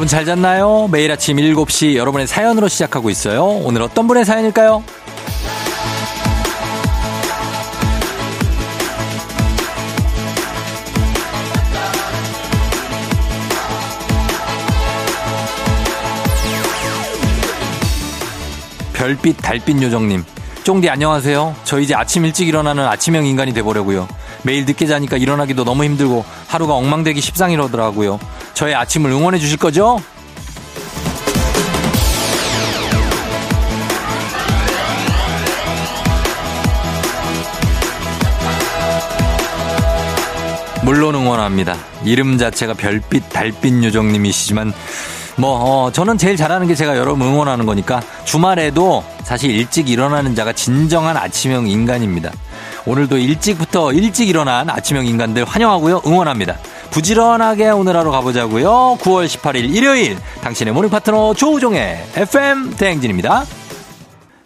여러분 잘 잤나요? 매일 아침 7시 여러분의 사연으로 시작하고 있어요. 오늘 어떤 분의 사연일까요? 별빛 달빛 요정님. 쫑디 안녕하세요. 저 이제 아침 일찍 일어나는 아침형 인간이 돼보려고요. 매일 늦게 자니까 일어나기도 너무 힘들고 하루가 엉망되기 십상이러더라고요. 저의 아침을 응원해 주실 거죠? 물론 응원합니다. 이름 자체가 별빛 달빛 요정님이시지만 뭐 어, 저는 제일 잘하는 게 제가 여러분 응원하는 거니까 주말에도 사실 일찍 일어나는 자가 진정한 아침형 인간입니다. 오늘도 일찍부터 일찍 일어난 아침형 인간들 환영하고요. 응원합니다. 부지런하게 오늘 하루 가보자고요. 9월 18일 일요일 당신의 모닝 파트너 조우종의 FM 대행진입니다.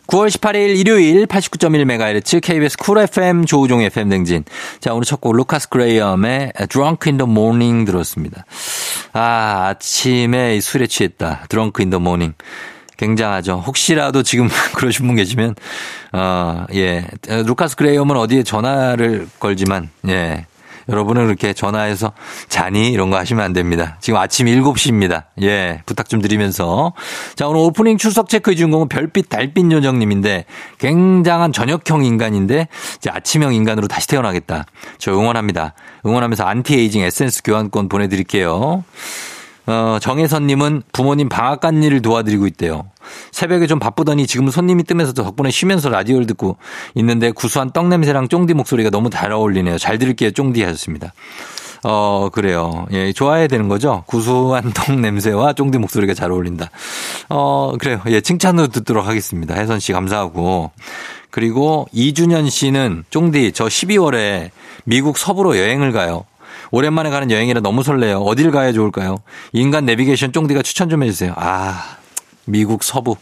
9월 18일 일요일 89.1MHz KBS 쿨 FM 조우종의 FM 댕진. 자, 오늘 첫 곡 루카스 그레이엄의 Drunk in the Morning 들었습니다. 아, 아침에 술에 취했다. Drunk in the Morning. 굉장하죠. 혹시라도 지금 그러신 분 계시면, 어, 예. 루카스 그레이엄은 어디에 전화를 걸지만, 예. 여러분은 그렇게 전화해서 자니? 이런 거 하시면 안 됩니다. 지금 아침 7시입니다. 예, 부탁 좀 드리면서. 자, 오늘 오프닝 출석 체크의 주인공은 별빛 달빛 요정님인데 굉장한 저녁형 인간인데 이제 아침형 인간으로 다시 태어나겠다. 저 응원합니다. 응원하면서 안티에이징 에센스 교환권 보내드릴게요. 어, 정혜선님은 부모님 방앗간 일을 도와드리고 있대요. 새벽에 좀 바쁘더니 지금 손님이 뜨면서 덕분에 쉬면서 라디오를 듣고 있는데 구수한 떡 냄새랑 쫑디 목소리가 너무 잘 어울리네요. 잘 들을게요, 쫑디 하셨습니다. 어, 그래요. 예, 좋아해야 되는 거죠? 구수한 떡 냄새와 쫑디 목소리가 잘 어울린다. 어, 그래요. 예, 칭찬으로 듣도록 하겠습니다. 혜선 씨 감사하고. 그리고 이준현 씨는 쫑디 저 12월에 미국 서부로 여행을 가요. 오랜만에 가는 여행이라 너무 설레요. 어딜 가야 좋을까요? 인간 내비게이션 쫑디가 추천 좀 해주세요. 아, 미국 서부.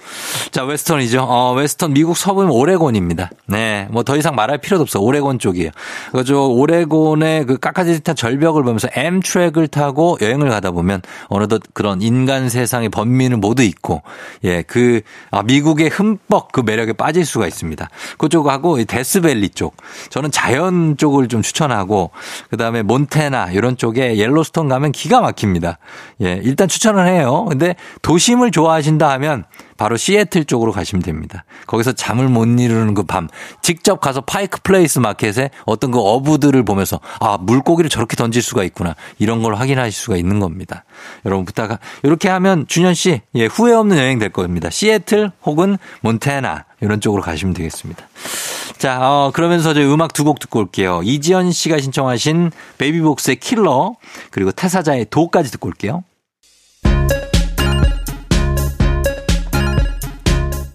자, Western이죠. 어, Western 미국 서부는 오레곤입니다. 네. 뭐 더 이상 말할 필요도 없어. 오레곤 쪽이에요. 그저 오레곤의 그 깎아지른 듯한 절벽을 보면서 암트랙을 타고 여행을 가다 보면 어느덧 그런 인간 세상의 번민을 모두 잊고 예, 그 아, 미국의 흠뻑 그 매력에 빠질 수가 있습니다. 그쪽하고 데스밸리 쪽. 저는 자연 쪽을 좀 추천하고 그다음에 몬테나 이런 쪽에 옐로스톤 가면 기가 막힙니다. 예, 일단 추천을 해요. 근데 도심을 좋아하신다 하면 바로 시애틀 쪽으로 가시면 됩니다. 거기서 잠을 못 이루는 그 밤 직접 가서 파이크 플레이스 마켓에 어떤 그 어부들을 보면서 아 물고기를 저렇게 던질 수가 있구나 이런 걸 확인하실 수가 있는 겁니다. 여러분 부탁 이렇게 하면 준현 씨 예, 후회 없는 여행 될 겁니다. 시애틀 혹은 몬테나 이런 쪽으로 가시면 되겠습니다. 자, 어, 그러면서 저희 음악 두 곡 듣고 올게요. 이지연 씨가 신청하신 베이비복스의 킬러 그리고 태사자의 도까지 듣고 올게요.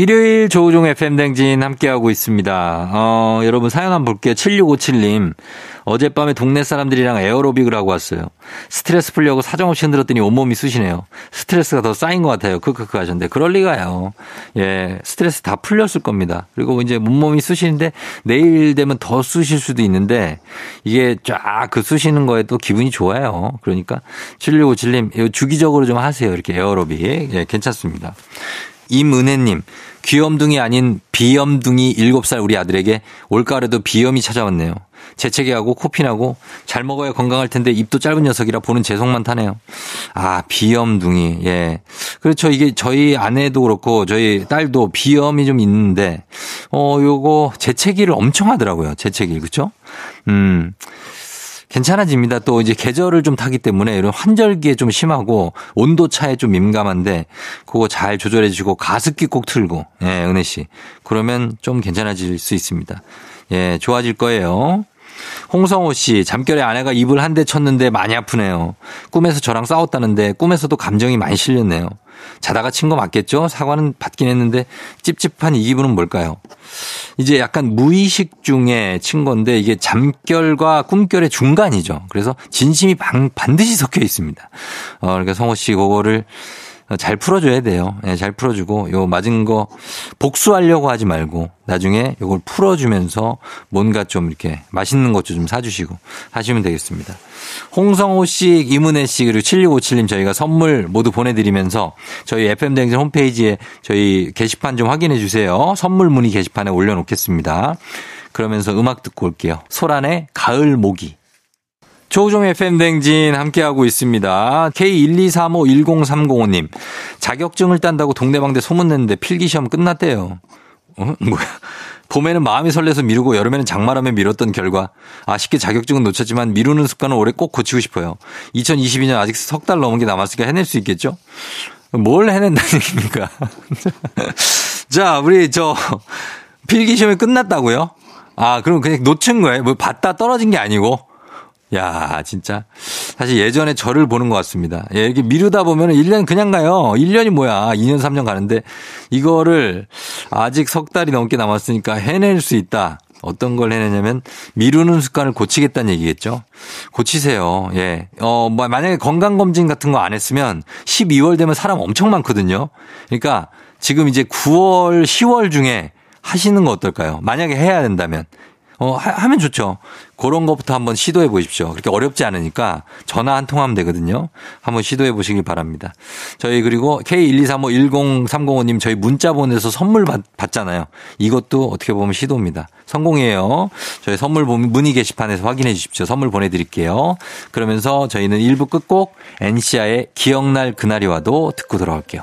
일요일 조우종 FM 댕진 함께하고 있습니다. 어, 여러분 사연 한번 볼게요. 7657님. 어젯밤에 동네 사람들이랑 에어로빅을 하고 왔어요. 스트레스 풀려고 사정없이 흔들었더니 온몸이 쑤시네요. 스트레스가 더 쌓인 것 같아요. 크크크 하셨는데. 그럴 리가요. 예. 스트레스 다 풀렸을 겁니다. 그리고 이제 온몸이 쑤시는데 내일 되면 더 쑤실 수도 있는데 이게 쫙 그 쑤시는 거에 도 기분이 좋아요. 그러니까 7657님 주기적으로 좀 하세요. 이렇게 에어로빅. 예, 괜찮습니다. 임은혜님, 귀염둥이 아닌 비염둥이 7살 우리 아들에게 올가을에도 비염이 찾아왔네요. 재채기 하고 코피나고 잘 먹어야 건강할 텐데 입도 짧은 녀석이라 보는 재송만 타네요. 아, 비염둥이. 예. 그렇죠. 이게 저희 아내도 그렇고 저희 딸도 비염이 좀 있는데 어, 요거 재채기를 엄청 하더라고요. 재채기. 그렇죠? 음. 괜찮아집니다. 또 이제 계절을 좀 타기 때문에 이런 환절기에 좀 심하고 온도 차에 좀 민감한데 그거 잘 조절해 주고 가습기 꼭 틀고 예, 은혜 씨. 그러면 좀 괜찮아질 수 있습니다. 예, 좋아질 거예요. 홍성호 씨, 잠결에 아내가 입을 한 대 쳤는데 많이 아프네요. 꿈에서 저랑 싸웠다는데 꿈에서도 감정이 많이 실렸네요. 자다가 친 거 맞겠죠? 사과는 받긴 했는데 찝찝한 이 기분은 뭘까요? 이제 약간 무의식 중에 친 건데 이게 잠결과 꿈결의 중간이죠. 그래서 진심이 반, 반드시 섞여 있습니다. 어, 그러니까 성호 씨 그거를 잘 풀어줘야 돼요. 네, 잘 풀어주고 요 맞은 거 복수하려고 하지 말고 나중에 요걸 풀어주면서 뭔가 좀 이렇게 맛있는 것도 좀 사주시고 하시면 되겠습니다. 홍성호 씨, 이문혜 씨 그리고 7657님 저희가 선물 모두 보내드리면서 저희 FM대행진 홈페이지에 저희 게시판 좀 확인해 주세요. 선물 문의 게시판에 올려놓겠습니다. 그러면서 음악 듣고 올게요. 소란의 가을 모기. 조우종 FM 댕진 함께하고 있습니다. K123510305님. 자격증을 딴다고 동네방대 소문냈는데 필기시험 끝났대요. 어? 뭐야. 봄에는 마음이 설레서 미루고 여름에는 장마라며 미뤘던 결과 아쉽게 자격증은 놓쳤지만 미루는 습관을 올해 꼭 고치고 싶어요. 2022년 아직 석 달 넘은 게 남았으니까 해낼 수 있겠죠? 뭘 해낸다는 얘기입니까? 자, 우리 저 필기시험이 끝났다고요? 아, 그럼 그냥 놓친 거예요? 뭐 봤다 떨어진 게 아니고? 야, 진짜. 사실 예전에 저를 보는 것 같습니다. 예, 이렇게 미루다 보면 1년 그냥 가요. 1년이 뭐야. 2년, 3년 가는데 이거를 아직 석 달이 넘게 남았으니까 해낼 수 있다. 어떤 걸 해내냐면 미루는 습관을 고치겠다는 얘기겠죠. 고치세요. 예. 어, 뭐 만약에 건강검진 같은 거 안 했으면 12월 되면 사람 엄청 많거든요. 그러니까 지금 이제 9월, 10월 중에 하시는 거 어떨까요? 만약에 해야 된다면. 어, 하, 면 좋죠. 그런 것부터 한번 시도해 보십시오. 그렇게 어렵지 않으니까 전화 한 통하면 되거든요. 한번 시도해 보시길 바랍니다. 저희 그리고 K123510305님 저희 문자 보내서 선물 받, 받잖아요. 이것도 어떻게 보면 시도입니다. 성공이에요. 저희 선물 문의 게시판에서 확인해 주십시오. 선물 보내드릴게요. 그러면서 저희는 1부 끝곡 NC아의 기억날 그날이 와도 듣고 돌아올게요.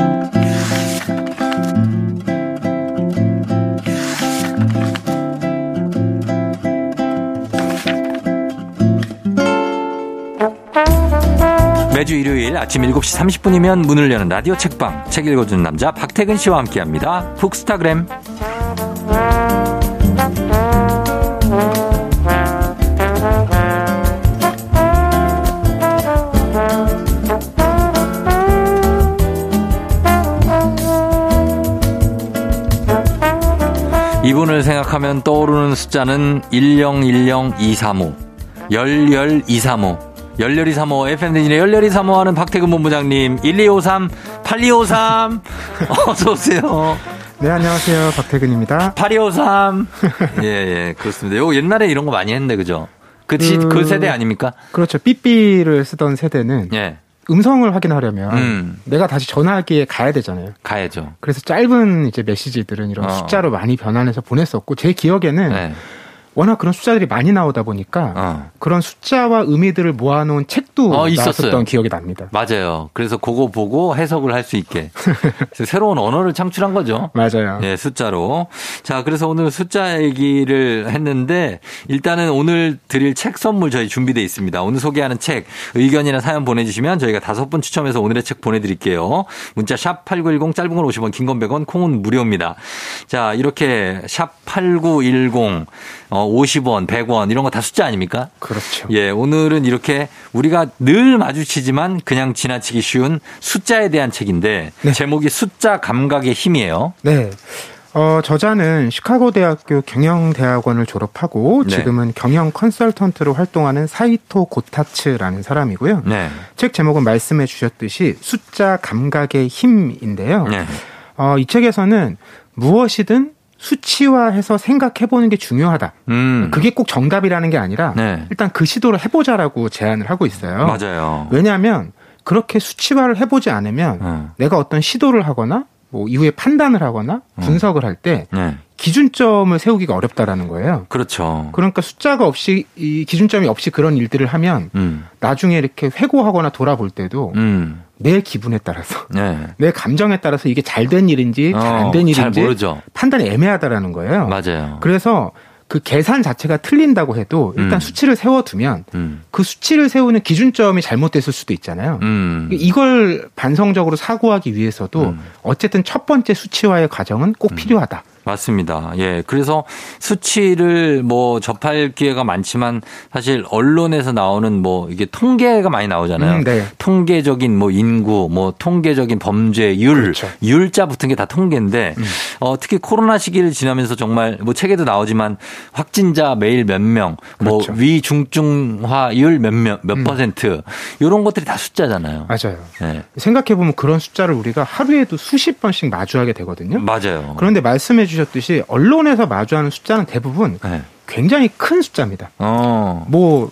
매주 일요일 아침 7시 30분이면 문을 여는 라디오 책방. 책 읽어주는 남자 박태근 씨와 함께합니다. 북스타그램. 이분을 생각하면 떠오르는 숫자는 1010-235열 열235 열렬히 사모 FM대진의 열렬히 사모하는 박태근 본부장님 1253 8253 어서 오세요. 네, 안녕하세요. 박태근입니다. 8253. 예, 예, 그렇습니다. 요 옛날에 이런 거 많이 했는데, 그죠? 그, 그, 그 세대 아닙니까? 그렇죠. 삐삐를 쓰던 세대는. 예. 음성을 확인하려면 음. 내가 다시 전화기에 가야 되잖아요. 가야죠. 그래서 짧은 이제 메시지들은 이런 어. 숫자로 많이 변환해서 보냈었고 제 기억에는 네. 워낙 그런 숫자들이 많이 나오다 보니까 어. 그런 숫자와 의미들을 모아놓은 책도 어, 있었던 기억이 납니다. 맞아요. 그래서 그거 보고 해석을 할 수 있게 새로운 언어를 창출한 거죠. 맞아요. 네, 숫자로. 자, 그래서 오늘 숫자 얘기를 했는데 일단은 오늘 드릴 책 선물 저희 준비돼 있습니다. 오늘 소개하는 책 의견이나 사연 보내주시면 저희가 다섯 분 추첨해서 오늘의 책 보내드릴게요. 문자 샵 #8910 짧은 건 50원, 긴 건 100원, 콩은 무료입니다. 자, 이렇게 샵 #8910 어, 50원, 100원 이런 거 다 숫자 아닙니까? 그렇죠. 예, 오늘은 이렇게 우리가 늘 마주치지만 그냥 지나치기 쉬운 숫자에 대한 책인데 네. 제목이 숫자 감각의 힘이에요. 네. 어, 저자는 시카고 대학교 경영대학원을 졸업하고 네. 지금은 경영 컨설턴트로 활동하는 사이토 고타츠라는 사람이고요. 네. 책 제목은 말씀해 주셨듯이 숫자 감각의 힘인데요. 네. 어, 이 책에서는 무엇이든 수치화해서 생각해보는 게 중요하다. 음. 그게 꼭 정답이라는 게 아니라 네. 일단 그 시도를 해보자라고 제안을 하고 있어요. 맞아요. 왜냐하면 그렇게 수치화를 해보지 않으면 음. 내가 어떤 시도를 하거나 뭐 이후에 판단을 하거나 음. 분석을 할때 네. 기준점을 세우기가 어렵다라는 거예요. 그렇죠. 그러니까 숫자가 없이 이 기준점이 없이 그런 일들을 하면 음. 나중에 이렇게 회고하거나 돌아볼 때도 음. 내 기분에 따라서 네. 내 감정에 따라서 이게 잘 된 일인지 잘 안된 어, 일인지 판단이 애매하다라는 거예요. 맞아요. 그래서 그 계산 자체가 틀린다고 해도 일단 음. 수치를 세워두면 음. 그 수치를 세우는 기준점이 잘못됐을 수도 있잖아요. 음. 이걸 반성적으로 사고하기 위해서도 음. 어쨌든 첫 번째 수치화의 과정은 꼭 음. 필요하다. 맞습니다. 예. 그래서 수치를 뭐 접할 기회가 많지만 사실 언론에서 나오는 뭐 이게 통계가 많이 나오잖아요. 음, 네. 통계적인 뭐 인구, 뭐 통계적인 범죄율, 그렇죠. 율자 붙은 게 다 통계인데 음. 어, 특히 코로나 시기를 지나면서 정말 뭐 책에도 나오지만 확진자 매일 몇 명, 뭐 그렇죠. 뭐 위중증화율 몇 몇, 몇 음. 퍼센트 이런 것들이 다 숫자잖아요. 맞아요. 예. 생각해 보면 그런 숫자를 우리가 하루에도 수십 번씩 마주하게 되거든요. 맞아요. 그런데 말씀해 주셨듯이 언론에서 마주하는 숫자는 대부분 네. 굉장히 큰 숫자입니다. 어. 뭐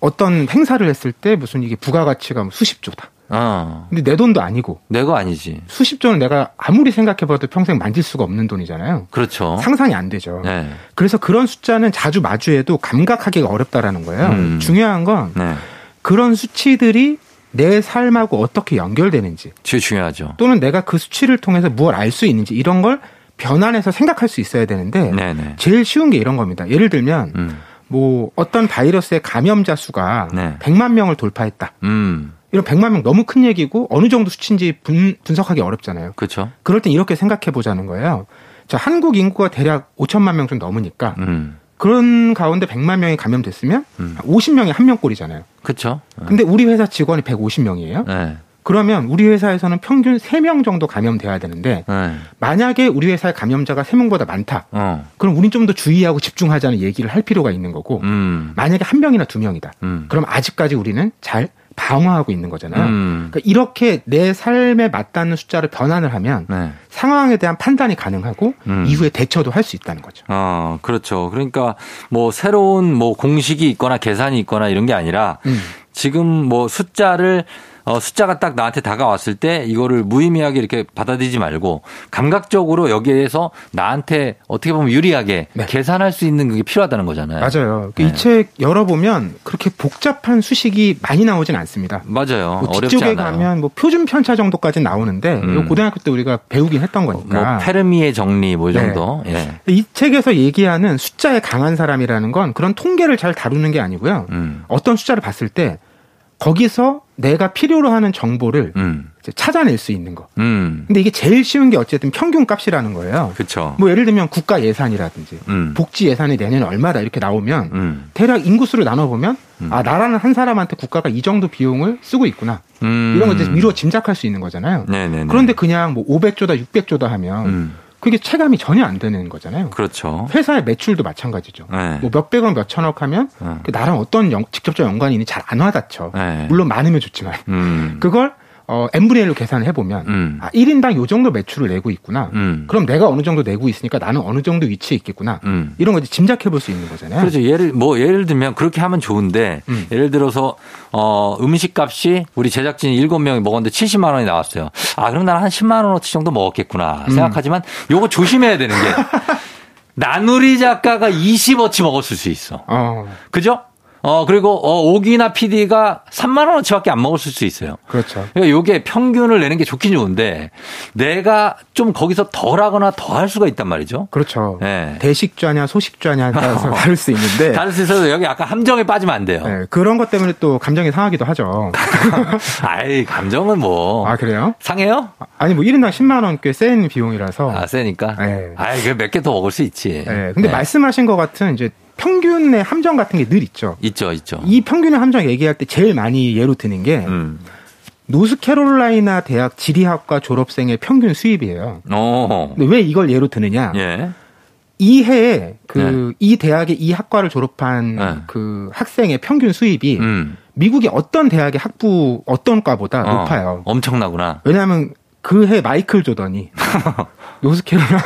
어떤 행사를 했을 때 무슨 이게 부가가치가 뭐 수십 조다. 어. 근데 내 돈도 아니고. 내가 아니지. 수십 조는 내가 아무리 생각해봐도 평생 만질 수가 없는 돈이잖아요. 그렇죠. 상상이 안 되죠. 네. 그래서 그런 숫자는 자주 마주해도 감각하기가 어렵다라는 거예요. 음. 중요한 건 네. 그런 수치들이 내 삶하고 어떻게 연결되는지. 제일 중요하죠. 또는 내가 그 수치를 통해서 무엇 알 수 있는지 이런 걸 변환해서 생각할 수 있어야 되는데 네네. 제일 쉬운 게 이런 겁니다. 예를 들면 음. 뭐 어떤 바이러스의 감염자 수가 네. 100만 명을 돌파했다. 음. 이런 100만 명 너무 큰 얘기고 어느 정도 수치인지 분, 분석하기 어렵잖아요. 그렇죠. 그럴 땐 이렇게 생각해 보자는 거예요. 자, 한국 인구가 대략 5천만 명 정도 넘으니까 음. 그런 가운데 100만 명이 감염됐으면 음. 50명이 한 명꼴이잖아요. 그렇죠. 근데 우리 회사 직원이 150명이에요. 네. 그러면 우리 회사에서는 평균 3명 정도 감염돼야 되는데 네. 만약에 우리 회사의 감염자가 3명보다 많다. 어. 그럼 우린 좀 더 주의하고 집중하자는 얘기를 할 필요가 있는 거고 음. 만약에 한 명이나 두 명이다. 음. 그럼 아직까지 우리는 잘 방어하고 있는 거잖아요. 음. 그러니까 이렇게 내 삶에 맞닿는 숫자를 변환을 하면 네. 상황에 대한 판단이 가능하고 음. 이후에 대처도 할 수 있다는 거죠. 아, 그렇죠. 그러니까 뭐 새로운 뭐 공식이 있거나 계산이 있거나 이런 게 아니라 음. 지금 뭐 숫자를 어, 숫자가 딱 나한테 다가왔을 때 이거를 무의미하게 이렇게 받아들이지 말고 감각적으로 여기에서 나한테 어떻게 보면 유리하게 네. 계산할 수 있는 그게 필요하다는 거잖아요. 맞아요. 네. 이책 열어보면 그렇게 복잡한 수식이 많이 나오진 않습니다. 맞아요. 뭐 뒤쪽에 가면 뭐 표준 편차 정도까지 나오는데 음. 고등학교 때 우리가 배우긴 했던 거니까. 뭐 페르미의 정리 뭐 정도. 네. 예. 이 책에서 얘기하는 숫자에 강한 사람이라는 건 그런 통계를 잘 다루는 게 아니고요. 음. 어떤 숫자를 봤을 때 거기서 내가 필요로 하는 정보를 음. 찾아낼 수 있는 거. 음. 근데 이게 제일 쉬운 게 어쨌든 평균 값이라는 거예요. 그렇죠. 뭐 예를 들면 국가 예산이라든지 음. 복지 예산이 내년에 얼마다 이렇게 나오면 음. 대략 인구수를 나눠 보면 음. 아 나라는 한 사람한테 국가가 이 정도 비용을 쓰고 있구나. 음. 이런 거 이제 미루어 짐작할 수 있는 거잖아요. 네네네. 그런데 그냥 뭐 500조다 600조다 하면 그게 체감이 전혀 안 되는 거잖아요. 그렇죠. 회사의 매출도 마찬가지죠. 네. 뭐 몇백 억, 몇천억 하면 네. 그 나랑 어떤 영, 직접적 연관이 있는지 잘안 와닿죠. 네. 물론 많으면 좋지만. 음. 그걸 어, n분의 1로 계산을 해보면, 음. 아, 1인당 요 정도 매출을 내고 있구나. 음. 그럼 내가 어느 정도 내고 있으니까 나는 어느 정도 위치에 있겠구나. 음. 이런 거 짐작해 볼 수 있는 거잖아요. 그렇죠. 예를, 뭐, 예를 들면 그렇게 하면 좋은데, 음. 예를 들어서, 어, 음식 값이 우리 제작진 7명이 먹었는데 70만 원이 나왔어요. 아, 그럼 나는 한 10만 원어치 정도 먹었겠구나. 음. 생각하지만 요거 조심해야 되는 게, 나누리 작가가 20어치 먹었을 수 있어. 어. 그죠? 어, 그리고, 어, 오기나 PD가 3만원어치밖에 안 먹었을 수 있어요. 그렇죠. 그러니까 요게 평균을 내는 게 좋긴 좋은데, 내가 좀 거기서 덜 하거나 더 할 수가 있단 말이죠. 그렇죠. 네. 대식좌냐, 소식좌냐 따라서 다를 수 있는데. 다를 수 있어서 여기 약간 함정에 빠지면 안 돼요. 네, 그런 것 때문에 또 감정이 상하기도 하죠. 아이, 감정은 뭐. 아, 그래요? 상해요? 아니, 뭐 1인당 10만원 꽤 센 비용이라서. 아, 세니까? 네. 아이, 몇개 더 먹을 수 있지. 네. 근데 네. 말씀하신 것 같은 이제 평균의 함정 같은 게 늘 있죠. 있죠, 있죠. 이 평균의 함정 얘기할 때 제일 많이 예로 드는 게 음. 노스캐롤라이나 대학 지리학과 졸업생의 평균 수입이에요. 오. 근데 왜 이걸 예로 드느냐? 예. 이 해에 그이 네. 대학의 이 학과를 졸업한 네. 그 학생의 평균 수입이 음. 미국의 어떤 대학의 학부 어떤 과보다 어, 높아요. 엄청나구나. 왜냐하면 그 해 마이클 조던이 노스캐롤라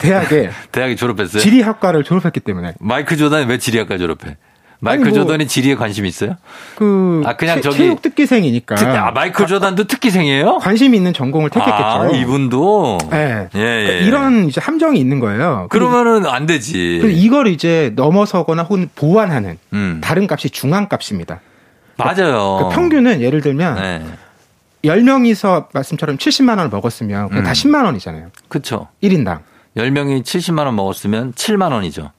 대학에 대학에 졸업했어요? 지리학과를 졸업했기 때문에. 마이클 조던이 왜 지리학과 졸업해? 마이클 뭐, 조던이 지리에 관심 있어요? 그, 아, 그냥 체, 저기. 체육 특기생이니까. 특, 아, 마이클 조던도 특기생이에요? 관심 있는 전공을 택했겠죠. 아, 이분도? 네. 예, 예. 그러니까 이런 이제 함정이 있는 거예요. 그러면은 안 되지. 이걸 이제 넘어서거나 혹은 보완하는 음. 다른 값이 중앙 값입니다. 맞아요. 그러니까 평균은 예를 들면. 네. 10명이서 말씀처럼 70만 원을 먹었으면 음. 다 10만 원이잖아요. 그렇죠. 1인당. 10명이 70만 원 먹었으면 7만 원이죠.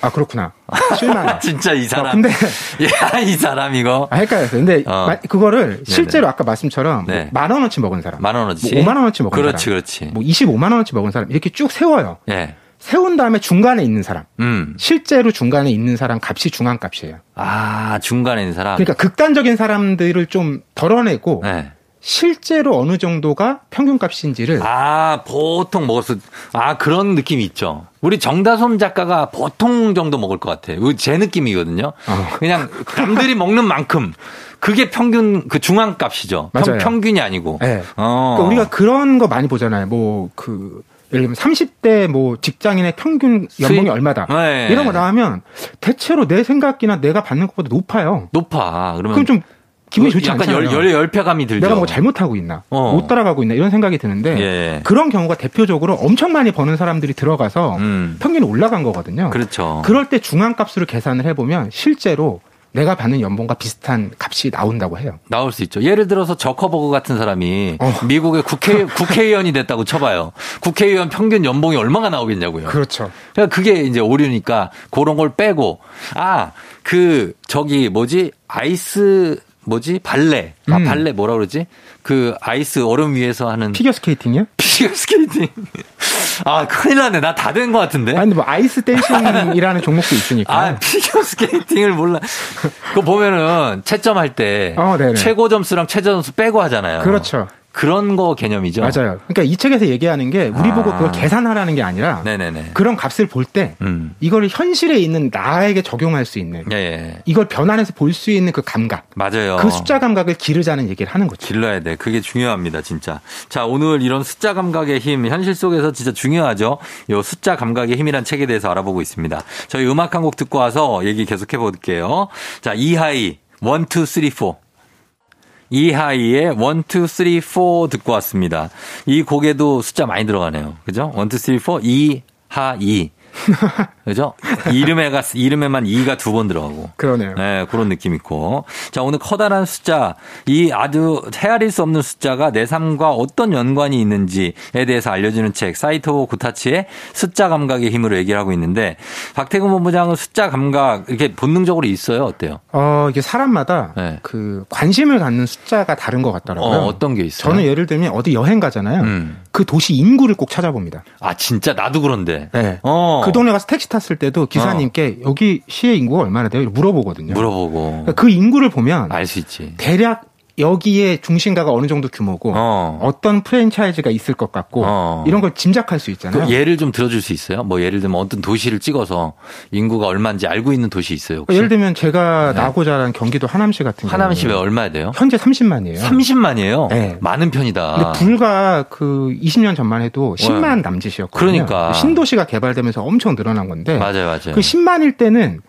아 그렇구나. 7만 원. 진짜 이 사람. 어, 근데 야, 이 사람 이거. 아, 헷갈렸어요. 근데 어. 그거를 실제로 네네. 아까 말씀처럼 네. 뭐 만 원어치 먹은 사람, 만 원어치, 뭐 5만 원어치 먹은 그렇지, 사람, 그렇지, 뭐 25만 원어치 먹은 사람 이렇게 쭉 세워요. 네. 세운 다음에 중간에 있는 사람, 음. 실제로 중간에 있는 사람 값이 중앙값이에요. 아 중간에 있는 사람. 그러니까 극단적인 사람들을 좀 덜어내고. 네. 실제로 어느 정도가 평균값인지를 아 보통 먹었을 아 그런 느낌이 있죠. 우리 정다솜 작가가 보통 정도 먹을 것 같아요. 제 느낌이거든요. 어. 그냥 남들이 먹는 만큼 그게 평균 그 중앙값이죠. 맞아요. 평, 균이 아니고. 네. 어. 그러니까 우리가 그런 거 많이 보잖아요. 뭐그 예를 들면 30대 뭐 직장인의 평균 연봉이 수익? 얼마다 네. 이런 거 나오면 대체로 내 생각이나 내가 받는 것보다 높아요. 높아. 그러면 그럼 좀 기분이 좋지 약간 않잖아요. 열, 열, 열패감이 들죠. 내가 뭐 잘못하고 있나, 어. 못 따라가고 있나 이런 생각이 드는데 예. 그런 경우가 대표적으로 엄청 많이 버는 사람들이 들어가서 음. 평균이 올라간 거거든요. 그렇죠. 그럴 때 중앙값으로 계산을 해보면 실제로 내가 받는 연봉과 비슷한 값이 나온다고 해요. 나올 수 있죠. 예를 들어서 저커버그 같은 사람이 어. 미국의 국회 국회의원이 됐다고 쳐봐요. 국회의원 평균 연봉이 얼마가 나오겠냐고요. 그렇죠. 그러니까 그게 이제 오류니까 그런 걸 빼고 아 그 저기 뭐지 아이스 뭐지? 발레. 아 음. 발레 뭐라 그러지? 그 아이스 얼음 위에서 하는 피겨 스케이팅이요? 피겨 스케이팅. 아 큰일 났네. 나 다 된 것 같은데. 아니 뭐 아이스 댄싱이라는 종목도 있으니까. 아 피겨 스케이팅을 몰라. 그거 보면은 채점할 때 어, 최고 점수랑 최저 점수 빼고 하잖아요. 그렇죠 그런 거 개념이죠. 맞아요. 그러니까 이 책에서 얘기하는 게 우리 아. 보고 그걸 계산하라는 게 아니라 네네네. 그런 값을 볼때 음. 이걸 현실에 있는 나에게 적용할 수 있는 예, 예. 이걸 변환해서 볼 수 있는 그 감각. 맞아요. 그 숫자 감각을 기르자는 얘기를 하는 거죠. 길러야 돼. 그게 중요합니다, 진짜. 자, 오늘 이런 숫자 감각의 힘 현실 속에서 진짜 중요하죠. 요 숫자 감각의 힘이란 책에 대해서 알아보고 있습니다. 저희 음악 한 곡 듣고 와서 얘기 계속 해 볼게요. 자, 이하이 1 2 3 4 이하이의 1, 2, 3, 4 듣고 왔습니다. 이 곡에도 숫자 많이 들어가네요. 그죠? 1, 2, 3, 4, 이하이. 그죠? 이름에가, 이름에만 2가 두 번 들어가고. 그러네요. 네, 그런 느낌 있고. 자, 오늘 커다란 숫자, 이 아주 헤아릴 수 없는 숫자가 내 삶과 어떤 연관이 있는지에 대해서 알려주는 책, 사이토 구타치의 숫자 감각의 힘으로 얘기를 하고 있는데, 박태근 본부장은 숫자 감각, 이렇게 본능적으로 있어요? 어때요? 어, 이게 사람마다 네. 그 관심을 갖는 숫자가 다른 것 같더라고요. 어, 떤게 있어요? 저는 예를 들면 어디 여행 가잖아요. 음. 그 도시 인구를 꼭 찾아봅니다. 아, 진짜? 나도 그런데. 네. 어. 그 동네 가서 택시 탔을 때도 기사님께 어. 여기 시의 인구가 얼마나 돼요? 물어보거든요. 물어보고. 그러니까 그 인구를 보면 알 수 있지. 대략 여기에 중심가가 어느 정도 규모고 어. 떤 프랜차이즈가 있을 것 같고 어. 이런 걸 짐작할 수 있잖아요. 그 예를 좀 들어줄 수 있어요? 뭐 예를 들면 어떤 도시를 찍어서 인구가 얼마인지 알고 있는 도시 있어요? 혹시? 예를 들면 제가 네. 나고 자란 경기도 하남시 같은 경우 하남시 왜 얼마야 돼요? 현재 30만이에요. 30만이에요? 네. 많은 편이다. 근데 불과 그 20년 전만 해도 10만 남짓이었거든요. 그러니까 신도시가 개발되면서 엄청 늘어난 건데 맞아요, 맞아요. 그 10만일 때는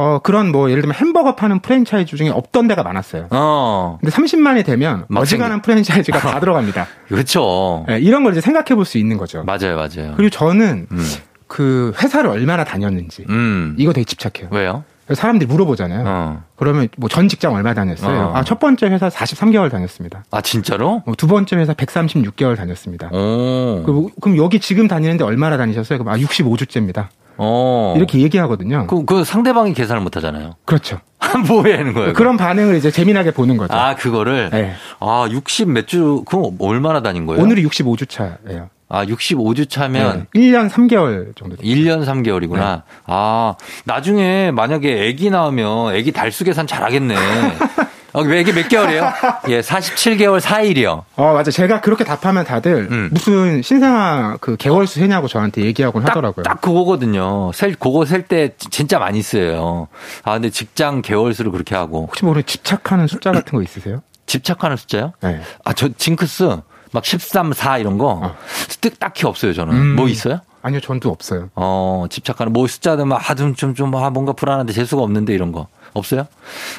어, 그런 뭐 예를 들면 햄버거 파는 프랜차이즈 중에 없던 데가 많았어요. 어. 근데 30만이 되면 어지간한 프랜차이즈가 다 들어갑니다. 그렇죠. 네, 이런 걸 이제 생각해 볼 수 있는 거죠. 맞아요, 맞아요. 그리고 저는 음. 그 회사를 얼마나 다녔는지 음. 이거 되게 집착해요. 왜요? 사람들이 물어보잖아요. 어. 그러면 뭐 전 직장 얼마 다녔어요? 어. 아, 첫 번째 회사 43개월 다녔습니다. 아, 진짜로? 뭐 두 번째 회사 136개월 다녔습니다. 그, 그럼 여기 지금 다니는데 얼마나 다니셨어요? 그럼 아, 65주째입니다. 어. 이렇게 얘기하거든요. 그, 그 상대방이 계산을 못 하잖아요. 그렇죠. 뭐해 하는 거예요? 그런 반응을 이제 재미나게 보는 거죠. 아, 그거를? 네. 아, 60 몇 주, 그럼 얼마나 다닌 거예요? 오늘이 65주 차예요. 아, 65주 차면 네, 1년 3개월 정도 됐죠. 1년 3개월이구나. 네. 아, 나중에 만약에 아기 나오면 아기 달수 계산 잘하겠네. 어, 애기 몇 개월이에요? 예, 47개월 4일이요. 어, 맞아. 제가 그렇게 답하면 다들 음. 무슨 신생아 그 개월수 세냐고 저한테 얘기하곤 딱, 하더라고요. 딱 그거거든요. 셀, 그거 셀 때 진짜 많이 써요. 아, 근데 직장 개월수를 그렇게 하고. 혹시 모르는 집착하는 숫자 같은 거 있으세요? 집착하는 숫자요? 네. 아, 저 징크스 막 13, 4 이런 거 어. 딱히 없어요, 저는. 음. 뭐 있어요? 아니요, 전도 없어요. 어, 집착하는 뭐 숫자들 막 아, 좀, 좀, 좀, 아, 뭔가 불안한데 재수가 없는데 이런 거. 없어요?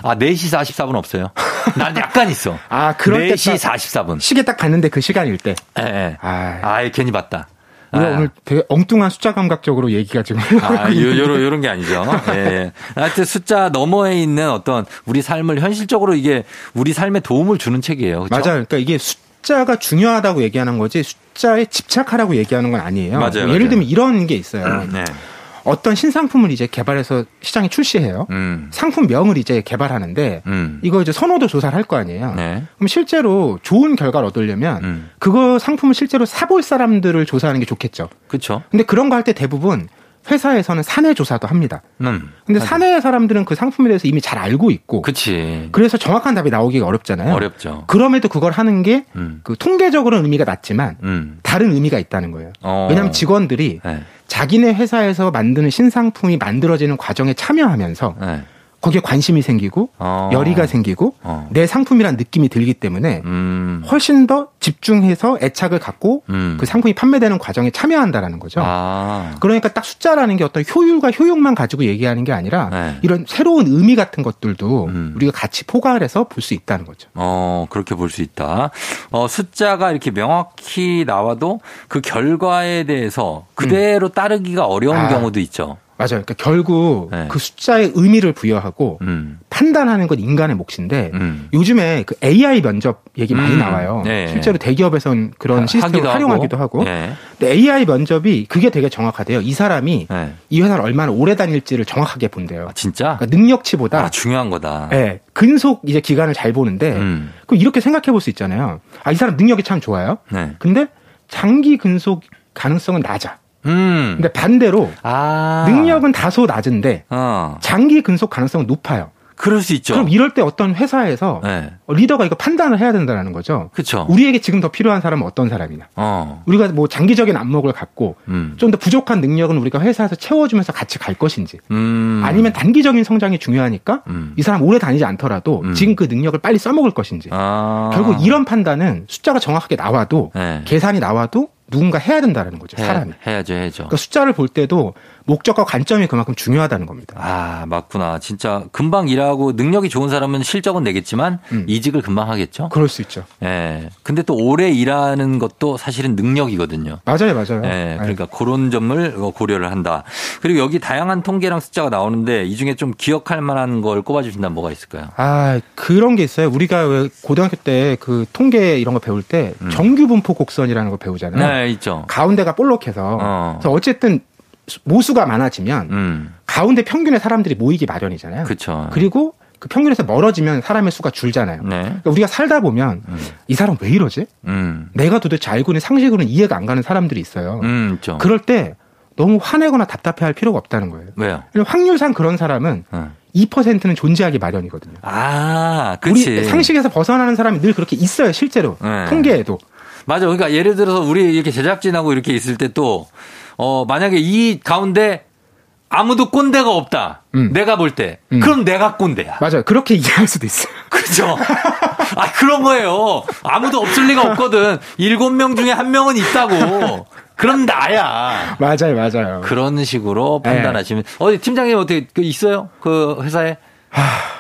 아, 4시 44분 없어요. 난 약간 있어. 아, 그럴 4시 44분. 시계 딱 봤는데 그 시간일 때. 예, 예. 아, 아 괜히 봤다. 우리 아. 오늘 되게 엉뚱한 숫자 감각적으로 얘기가 지금. 아, 요, 요런, 요런 게 아니죠. 예, 예. 하여튼 숫자 너머에 있는 어떤 우리 삶을 현실적으로 이게 우리 삶에 도움을 주는 책이에요. 그렇죠? 맞아요. 그러니까 이게 숫자가 중요하다고 얘기하는 거지 숫자에 집착하라고 얘기하는 건 아니에요. 맞아요. 예를 맞아요. 들면 이런 게 있어요. 음, 네. 어떤 신상품을 이제 개발해서 시장에 출시해요. 음. 상품명을 이제 개발하는데 음. 이거 이제 선호도 조사를 할 거 아니에요. 네. 그럼 실제로 좋은 결과를 얻으려면 음. 그거 상품을 실제로 사볼 사람들을 조사하는 게 좋겠죠. 그렇죠. 근데 그런 거 할 때 대부분 회사에서는 사내 조사도 합니다. 음, 근데 사내 사람들은 그 상품에 대해서 이미 잘 알고 있고. 그치. 그래서 정확한 답이 나오기가 어렵잖아요. 어렵죠. 그럼에도 그걸 하는 게그 음. 통계적으로는 의미가 낮지만 음. 다른 의미가 있다는 거예요. 어. 왜냐하면 직원들이 네. 자기네 회사에서 만드는 신상품이 만들어지는 과정에 참여하면서 네. 거기에 관심이 생기고 어. 열의가 생기고 어. 내 상품이란 느낌이 들기 때문에 음. 훨씬 더 집중해서 애착을 갖고 음. 그 상품이 판매되는 과정에 참여한다라는 거죠. 아. 그러니까 딱 숫자라는 게 어떤 효율과 효용만 가지고 얘기하는 게 아니라 네. 이런 새로운 의미 같은 것들도 음. 우리가 같이 포괄 해서 볼 수 있다는 거죠. 어, 그렇게 볼 수 있다. 어, 숫자가 이렇게 명확히 나와도 그 결과에 대해서 그대로 음. 따르기가 어려운 아. 경우도 있죠. 맞아요. 그러니까 결국 네. 그 숫자의 의미를 부여하고 음. 판단하는 건 인간의 몫인데 음. 요즘에 그 AI 면접 얘기 많이 음. 나와요. 네. 실제로 대기업에서는 그런 시스템을 활용하기도 하고. 네. 근데 AI 면접이 그게 되게 정확하대요. 이 사람이 네. 이 회사를 얼마나 오래 다닐지를 정확하게 본대요. 아, 진짜? 그러니까 능력치보다 아, 중요한 거다. 네. 근속 이제 기간을 잘 보는데 음. 그럼 이렇게 생각해 볼 수 있잖아요. 아, 이 사람 능력이 참 좋아요. 네. 근데 장기 근속 가능성은 낮아. 음. 근데 반대로 아. 능력은 다소 낮은데 어. 장기 근속 가능성은 높아요. 그럴 수 있죠. 그럼 이럴 때 어떤 회사에서 네. 리더가 이거 판단을 해야 된다는 거죠. 그렇죠. 우리에게 지금 더 필요한 사람은 어떤 사람이냐. 어. 우리가 뭐 장기적인 안목을 갖고 음. 좀더 부족한 능력은 우리가 회사에서 채워주면서 같이 갈 것인지. 음. 아니면 단기적인 성장이 중요하니까 음. 이 사람 오래 다니지 않더라도 음. 지금 그 능력을 빨리 써먹을 것인지. 아. 결국 이런 판단은 숫자가 정확하게 나와도 네. 계산이 나와도 누군가 해야 된다는 거죠. 사람이. 해, 야죠 해야죠. 그러니까 숫자를 볼 때도 목적과 관점이 그만큼 중요하다는 겁니다. 아, 맞구나. 진짜 금방 일하고 능력이 좋은 사람은 실적은 내겠지만 음. 이직을 금방 하겠죠? 그럴 수 있죠. 예. 네. 근데 또 오래 일하는 것도 사실은 능력이거든요. 맞아요, 맞아요. 예. 네. 그러니까 네. 그런 점을 고려를 한다. 그리고 여기 다양한 통계랑 숫자가 나오는데 이 중에 좀 기억할 만한 걸 꼽아 주신다면 뭐가 있을까요? 아, 그런 게 있어요. 우리가 왜 고등학교 때 그 통계 이런 거 배울 때 음. 정규 분포 곡선이라는 거 배우잖아요. 네, 있죠. 가운데가 볼록해서. 어. 그래서 어쨌든 모수가 많아지면 음. 가운데 평균의 사람들이 모이기 마련이잖아요. 그렇죠. 그리고 그 평균에서 멀어지면 사람의 수가 줄잖아요. 네. 그러니까 우리가 살다 보면 음. 이 사람 왜 이러지? 음. 내가 도대체 알고 있는 상식으로는 이해가 안 가는 사람들이 있어요. 음, 그럴 때 너무 화내거나 답답해할 필요가 없다는 거예요. 왜요? 확률상 그런 사람은 어. 2%는 존재하기 마련이거든요. 아, 그렇지. 우리 상식에서 벗어나는 사람이 늘 그렇게 있어요, 실제로. 네. 통계에도. 맞아. 그러니까 예를 들어서 우리 이렇게 제작진하고 이렇게 있을 때 또 어, 만약에 이 가운데 아무도 꼰대가 없다. 음. 내가 볼 때. 음. 그럼 내가 꼰대야. 맞아요. 그렇게 이해할 수도 있어요. 그죠? 아, 그런 거예요. 아무도 없을 리가 없거든. 일곱 명 중에 한 명은 있다고. 그럼 나야. 맞아요, 맞아요. 그런 식으로 판단하시면. 네. 어디 팀장님 어떻게 그 있어요? 그 회사에?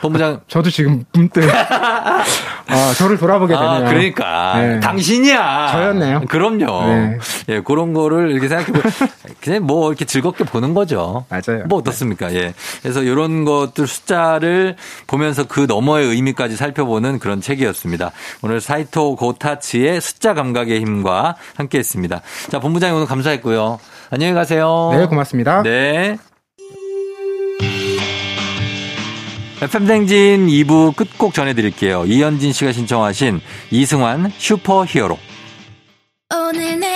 본부장. 저도 지금 문득 아, 저를 돌아보게 아, 되네요. 아, 그러니까 네. 당신이야. 저였네요. 그럼요. 네. 예, 그런 거를 이렇게 생각해 보 그냥 뭐 이렇게 즐겁게 보는 거죠. 맞아요. 뭐 어떻습니까? 예. 그래서 이런 것들 숫자를 보면서 그 너머의 의미까지 살펴보는 그런 책이었습니다. 오늘 사이토 고타츠의 숫자 감각의 힘과 함께했습니다. 자, 본부장님 오늘 감사했고요. 안녕히 가세요. 네, 고맙습니다. 네. FM댕진 2부 끝곡 전해드릴게요. 이현진 씨가 신청하신 이승환 슈퍼 히어로. 오늘 내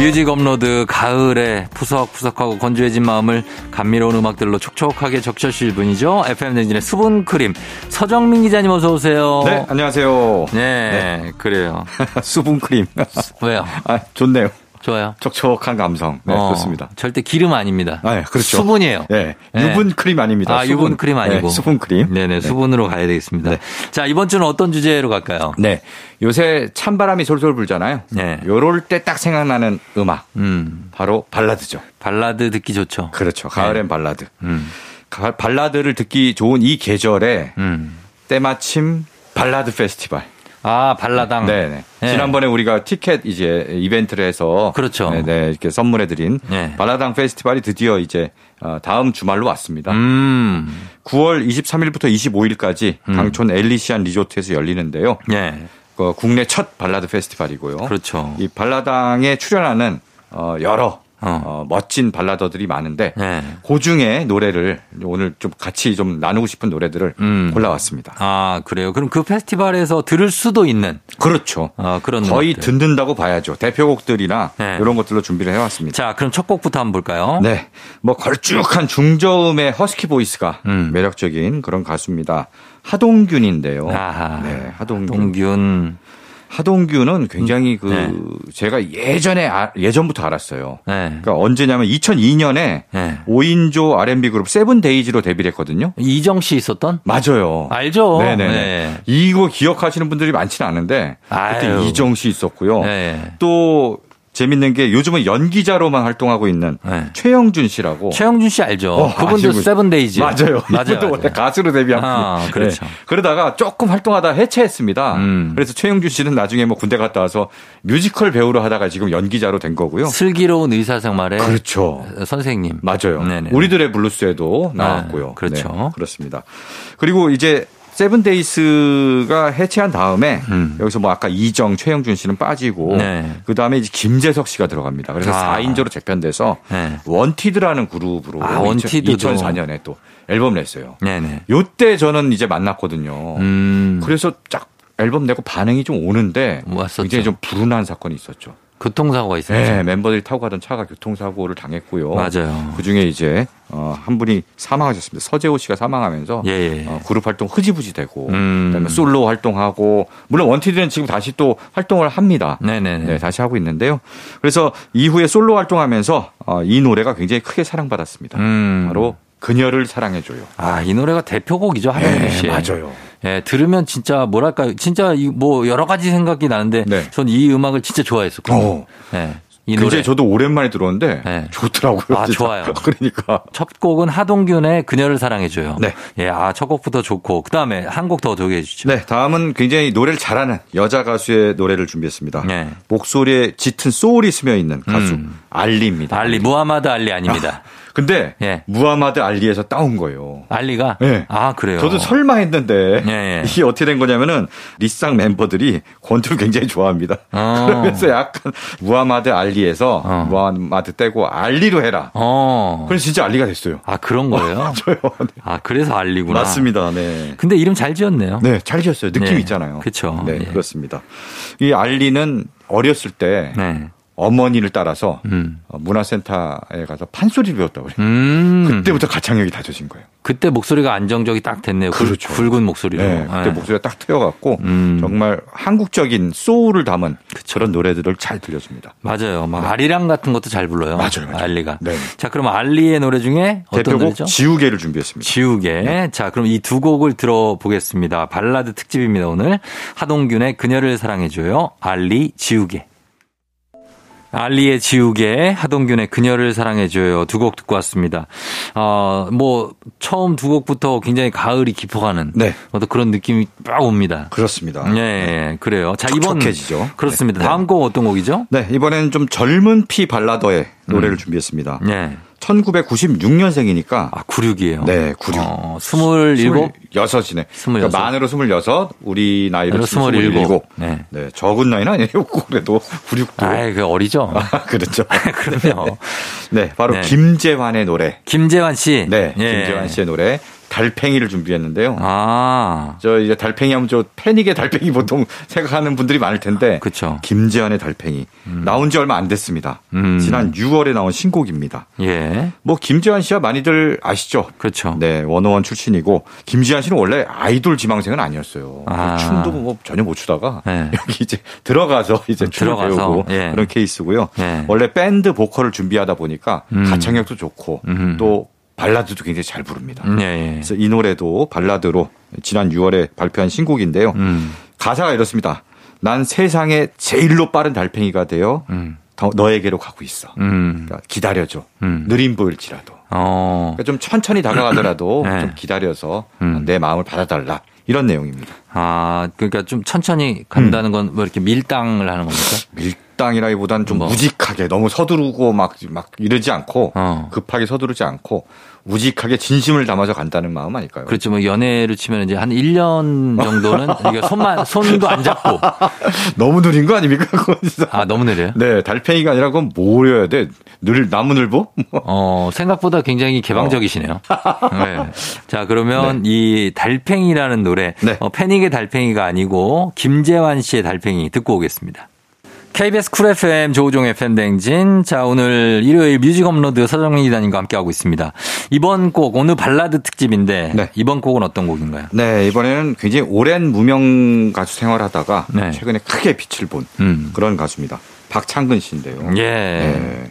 뮤직 업로드 가을에 푸석푸석하고 건조해진 마음을 감미로운 음악들로 촉촉하게 적셔주실 분이죠. FM 대행진의 수분 크림 서정민 기자님 어서 오세요. 네, 안녕하세요. 네, 네. 그래요. 수분 크림. 왜요? 아, 좋네요. 좋아요. 촉촉한 감성. 네, 어, 좋습니다. 절대 기름 아닙니다. 아, 네, 그렇죠. 수분이에요. 네. 유분 네. 크림 아닙니다. 아, 수분. 유분 크림 아니고. 네, 수분 크림. 네네, 네. 수분으로 가야 되겠습니다. 네. 자, 이번 주는 어떤 주제로 갈까요? 네. 요새 찬바람이 솔솔 불잖아요. 네. 요럴 때 딱 생각나는 음악. 음. 바로 발라드죠. 발라드 듣기 좋죠. 그렇죠. 가을엔 네. 발라드. 음. 발라드를 듣기 좋은 이 계절에 음. 때마침 발라드 페스티벌. 아, 발라당. 네네. 네. 지난번에 우리가 티켓 이제 이벤트를 해서. 그렇죠. 네, 네 이렇게 선물해 드린. 네. 발라당 페스티벌이 드디어 이제 어, 다음 주말로 왔습니다. 음. 9월 23일부터 25일까지 음. 강촌 엘리시안 리조트에서 열리는데요. 네. 그 국내 첫 발라드 페스티벌이고요. 그렇죠. 이 발라당에 출연하는 어, 여러 어. 어, 멋진 발라더들이 많은데 네. 그 중에 노래를 오늘 좀 같이 좀 나누고 싶은 노래들을 음. 골라왔습니다. 아 그래요? 그럼 그 페스티벌에서 들을 수도 있는 그렇죠. 어, 그런 거의 음악들. 듣는다고 봐야죠. 대표곡들이나 네. 이런 것들로 준비를 해왔습니다. 자 그럼 첫 곡부터 한번 볼까요? 네, 뭐 걸쭉한 중저음의 허스키 보이스가 음. 매력적인 그런 가수입니다. 하동균인데요. 아하. 네, 하동균. 하동균. 하동균은 굉장히 그 네. 제가 예전에 아, 예전부터 알았어요. 네. 그러니까 언제냐면 2002년에 네. 5인조 R&B 그룹 세븐데이즈로 데뷔를 했거든요. 이정 씨 있었던? 맞아요. 알죠. 네네. 네. 이거 기억하시는 분들이 많지는 않은데 그때 아유. 이정 씨 있었고요. 네. 또 재밌는 게 요즘은 연기자로만 활동하고 있는 네. 최영준 씨라고. 최영준 씨 알죠? 어, 그분도 세븐데이즈. 맞아요. 맞아요. 이분도 원래 가수로 데뷔한 아, 분이. 그렇죠. 네. 그러다가 조금 활동하다 해체했습니다. 음. 그래서 최영준 씨는 나중에 뭐 군대 갔다 와서 뮤지컬 배우로 하다가 지금 연기자로 된 거고요. 슬기로운 의사생활에 그렇죠. 선생님. 맞아요. 네네. 우리들의 블루스에도 나왔고요. 네, 그렇죠. 네, 그렇습니다. 그리고 이제 세븐데이스가 해체한 다음에 음. 여기서 뭐 아까 이정, 최영준 씨는 빠지고 네. 그 다음에 이제 김재석 씨가 들어갑니다. 그래서 아. 4인조로 재편돼서 네. 원티드라는 그룹으로 아, 원티드 2004년에 또 앨범을 냈어요. 네네. 요때 저는 이제 만났거든요. 음. 그래서 쫙 앨범 내고 반응이 좀 오는데 왔었죠. 굉장히 좀 불운한 사건이 있었죠. 교통사고가 있었죠. 네, 멤버들이 타고 가던 차가 교통사고를 당했고요. 맞아요. 그 중에 이제 어, 한 분이 사망하셨습니다. 서재호 씨가 사망하면서 예, 예. 어, 그룹 활동 흐지부지 되고 음. 그다음에 솔로 활동하고 물론 원티드는 지금 다시 또 활동을 합니다. 네네. 네, 다시 하고 있는데요. 그래서 이후에 솔로 활동하면서 어, 이 노래가 굉장히 크게 사랑받았습니다. 음. 바로 그녀를 사랑해줘요. 아, 이 노래가 대표곡이죠, 하동균 씨. 네, 맞아요. 예, 들으면 진짜 뭐랄까, 진짜 뭐 여러 가지 생각이 나는데 네. 전이 음악을 진짜 좋아했었거든요. 어. 예. 이 노래 저도 오랜만에 들었는데 네. 좋더라고요. 아, 진짜. 좋아요. 그러니까 첫 곡은 하동균의 그녀를 사랑해줘요. 네. 예, 아, 첫 곡부터 좋고 그 다음에 한 곡 더 소개해 주시죠. 네, 다음은 굉장히 노래를 잘하는 여자 가수의 노래를 준비했습니다. 네. 목소리에 짙은 소울이 스며 있는 가수 음. 알리입니다. 알리, 무하마드 알리 아닙니다. 아, 근데 예. 무하마드 알리에서 따온 거예요. 알리가? 네. 아 그래요. 저도 설마 했는데 예, 예. 이게 어떻게 된 거냐면은 리쌍 멤버들이 권투를 굉장히 좋아합니다. 어. 그러면서 약간 무하마드 알리에서 어. 무하마드 떼고 알리로 해라. 어. 그래서 진짜 알리가 됐어요. 아 그런 거예요? 저요. 네. 아 그래서 알리구나. 맞습니다. 네. 근데 이름 잘 지었네요. 네, 잘 지었어요. 느낌 네. 있잖아요. 그렇죠. 네, 예. 그렇습니다. 이 알리는 어렸을 때. 네. 어머니를 따라서 음. 어, 문화센터에 가서 판소리를 배웠다고 그래요. 음. 그때부터 가창력이 다져진 거예요. 그때 목소리가 안정적이 딱 됐네요. 그렇죠. 굵은 목소리로. 네, 그때 네. 목소리가 딱 트여갖고 음. 정말 한국적인 소울을 담은 그쵸. 그런 노래들을 잘 들려줍니다. 맞아요. 막 네. 아리랑 같은 것도 잘 불러요. 맞아요. 맞아요. 알리가. 네. 자, 그럼 알리의 노래 중에 어떤 노래죠? 지우개를 준비했습니다. 지우개. 네. 자, 그럼 이 두 곡을 들어보겠습니다. 발라드 특집입니다. 오늘 하동균의 그녀를 사랑해줘요. 알리 지우개. 알리의 지우개, 하동균의 그녀를 사랑해줘요. 두 곡 듣고 왔습니다. 어, 뭐, 처음 두 곡부터 굉장히 가을이 깊어가는. 네. 어떤 그런 느낌이 빡 옵니다. 그렇습니다. 예, 네, 그래요. 자, 이번. 촉촉해지죠. 그렇습니다. 네. 다음 곡 어떤 곡이죠? 네, 이번에는 좀 젊은 피 발라더의 노래를 음. 준비했습니다. 네. 1996년생이니까. 아, 96이에요? 네, 96. 어, 27? 26이네. 26. 그러니까 만으로 26, 우리 나이로 27. 27. 네. 네. 적은 나이는 아니에요. 그래도 96도. 아, 그 어리죠? 아, 그렇죠. 그럼요. 네, 바로 네. 김재환의 노래. 김재환 씨? 네, 예. 김재환 씨의 노래. 달팽이를 준비했는데요. 아. 저 이제 달팽이 하면 저 패닉의 달팽이 보통 생각하는 분들이 많을 텐데. 그렇죠. 김재환의 달팽이. 음. 나온 지 얼마 안 됐습니다. 음. 지난 6월에 나온 신곡입니다. 예. 뭐 김재환 씨와 많이들 아시죠? 그렇죠. 네, 원어원 출신이고 김재환 씨는 원래 아이돌 지망생은 아니었어요. 아. 춤도 뭐 전혀 못 추다가 네. 여기 이제 들어가서 이제 춤을 들어가서. 배우고 예. 그런 케이스고요. 예. 원래 밴드 보컬을 준비하다 보니까 음. 가창력도 좋고 음. 또 발라드도 굉장히 잘 부릅니다. 네. 그래서 이 노래도 발라드로 지난 6월에 발표한 신곡인데요. 음. 가사가 이렇습니다. 난 세상에 제일로 빠른 달팽이가 되어 음. 너에게로 가고 있어. 음. 그러니까 기다려줘. 음. 느림 보일지라도. 어. 그러니까 좀 천천히 다가가더라도 네. 좀 기다려서 음. 내 마음을 받아달라. 이런 내용입니다. 아, 그러니까 좀 천천히 간다는 건 뭐 이렇게 밀당을 하는 겁니까? 밀 당이라기보다는 좀 뭐. 우직하게 너무 서두르고 막, 막 이러지 않고 어. 급하게 서두르지 않고 우직하게 진심을 담아서 간다는 마음 아닐까요? 그렇죠. 뭐 연애를 치면 이제 한 1년 정도는 그러니까 손만 손도 안 잡고 너무 느린 거 아닙니까? 그건 진짜. 아 너무 느려요? 네, 달팽이가 아니라 그건 뭐려야 돼? 늘 나무늘보? 어 생각보다 굉장히 개방적이시네요. 어. 네. 자 그러면 네. 이 달팽이라는 노래 네. 어, 패닉의 달팽이가 아니고 김재환 씨의 달팽이 듣고 오겠습니다. KBS 쿨 FM 조우종의 FM 대행진. 자, 오늘 일요일 뮤직 업로드 서정민 기자님과 함께하고 있습니다. 이번 곡, 오늘 발라드 특집인데, 네. 이번 곡은 어떤 곡인가요? 네, 이번에는 굉장히 오랜 무명 가수 생활하다가 네. 최근에 크게 빛을 본 음. 그런 가수입니다. 박창근 씨인데요. 예. 네.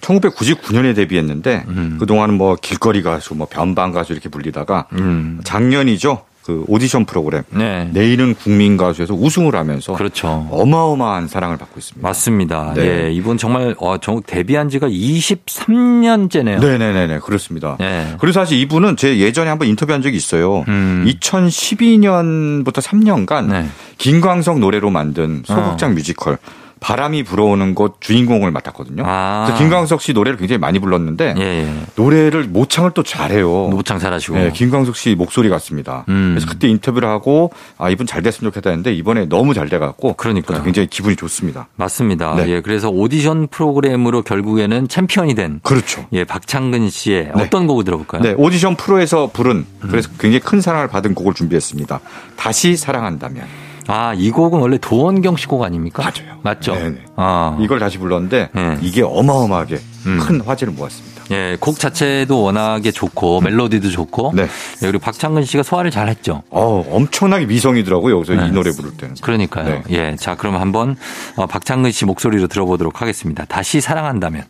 1999년에 데뷔했는데 음. 그동안은 뭐 길거리 가수, 뭐 변방 가수 이렇게 불리다가 음. 작년이죠. 그 오디션 프로그램 네. 내일은 국민 가수에서 우승을 하면서 그렇죠. 어마어마한 사랑을 받고 있습니다. 맞습니다. 네. 예, 이분 정말 어, 정 데뷔한 지가 23년째네요. 네 네네 그렇습니다. 네. 그래서 사실 이분은 제 예전에 한번 인터뷰한 적이 있어요. 음. 2012년부터 3년간 네. 김광석 노래로 만든 소극장 어. 뮤지컬 바람이 불어오는 곳 주인공을 맡았거든요. 아. 그래서 김광석 씨 노래를 굉장히 많이 불렀는데 예, 예. 노래를 모창을 또 잘해요. 모창 잘하시고. 네, 김광석 씨 목소리 같습니다. 음. 그래서 그때 인터뷰를 하고 아 이분 잘 됐으면 좋겠다 했는데 이번에 너무 잘 돼갖고 그러니까 굉장히 기분이 좋습니다. 맞습니다. 네. 예, 그래서 오디션 프로그램으로 결국에는 챔피언이 된 그렇죠. 예, 박창근 씨의 네. 어떤 곡을 들어볼까요? 네, 오디션 프로에서 부른 그래서 굉장히 큰 사랑을 받은 곡을 준비했습니다. 다시 사랑한다면. 아, 이 곡은 원래 도원경 씨 곡 아닙니까? 맞아요. 맞죠? 네네. 아. 이걸 다시 불렀는데 네. 이게 어마어마하게 음. 큰 화제를 모았습니다. 예, 곡 자체도 워낙에 좋고 멜로디도 좋고 네. 예, 그리고 박창근 씨가 소화를 잘 했죠. 어, 엄청나게 미성이더라고요. 여기서 네. 이 노래 부를 때는. 그러니까요. 네. 예. 자, 그럼 한번 어, 박창근 씨 목소리로 들어보도록 하겠습니다. 다시 사랑한다면.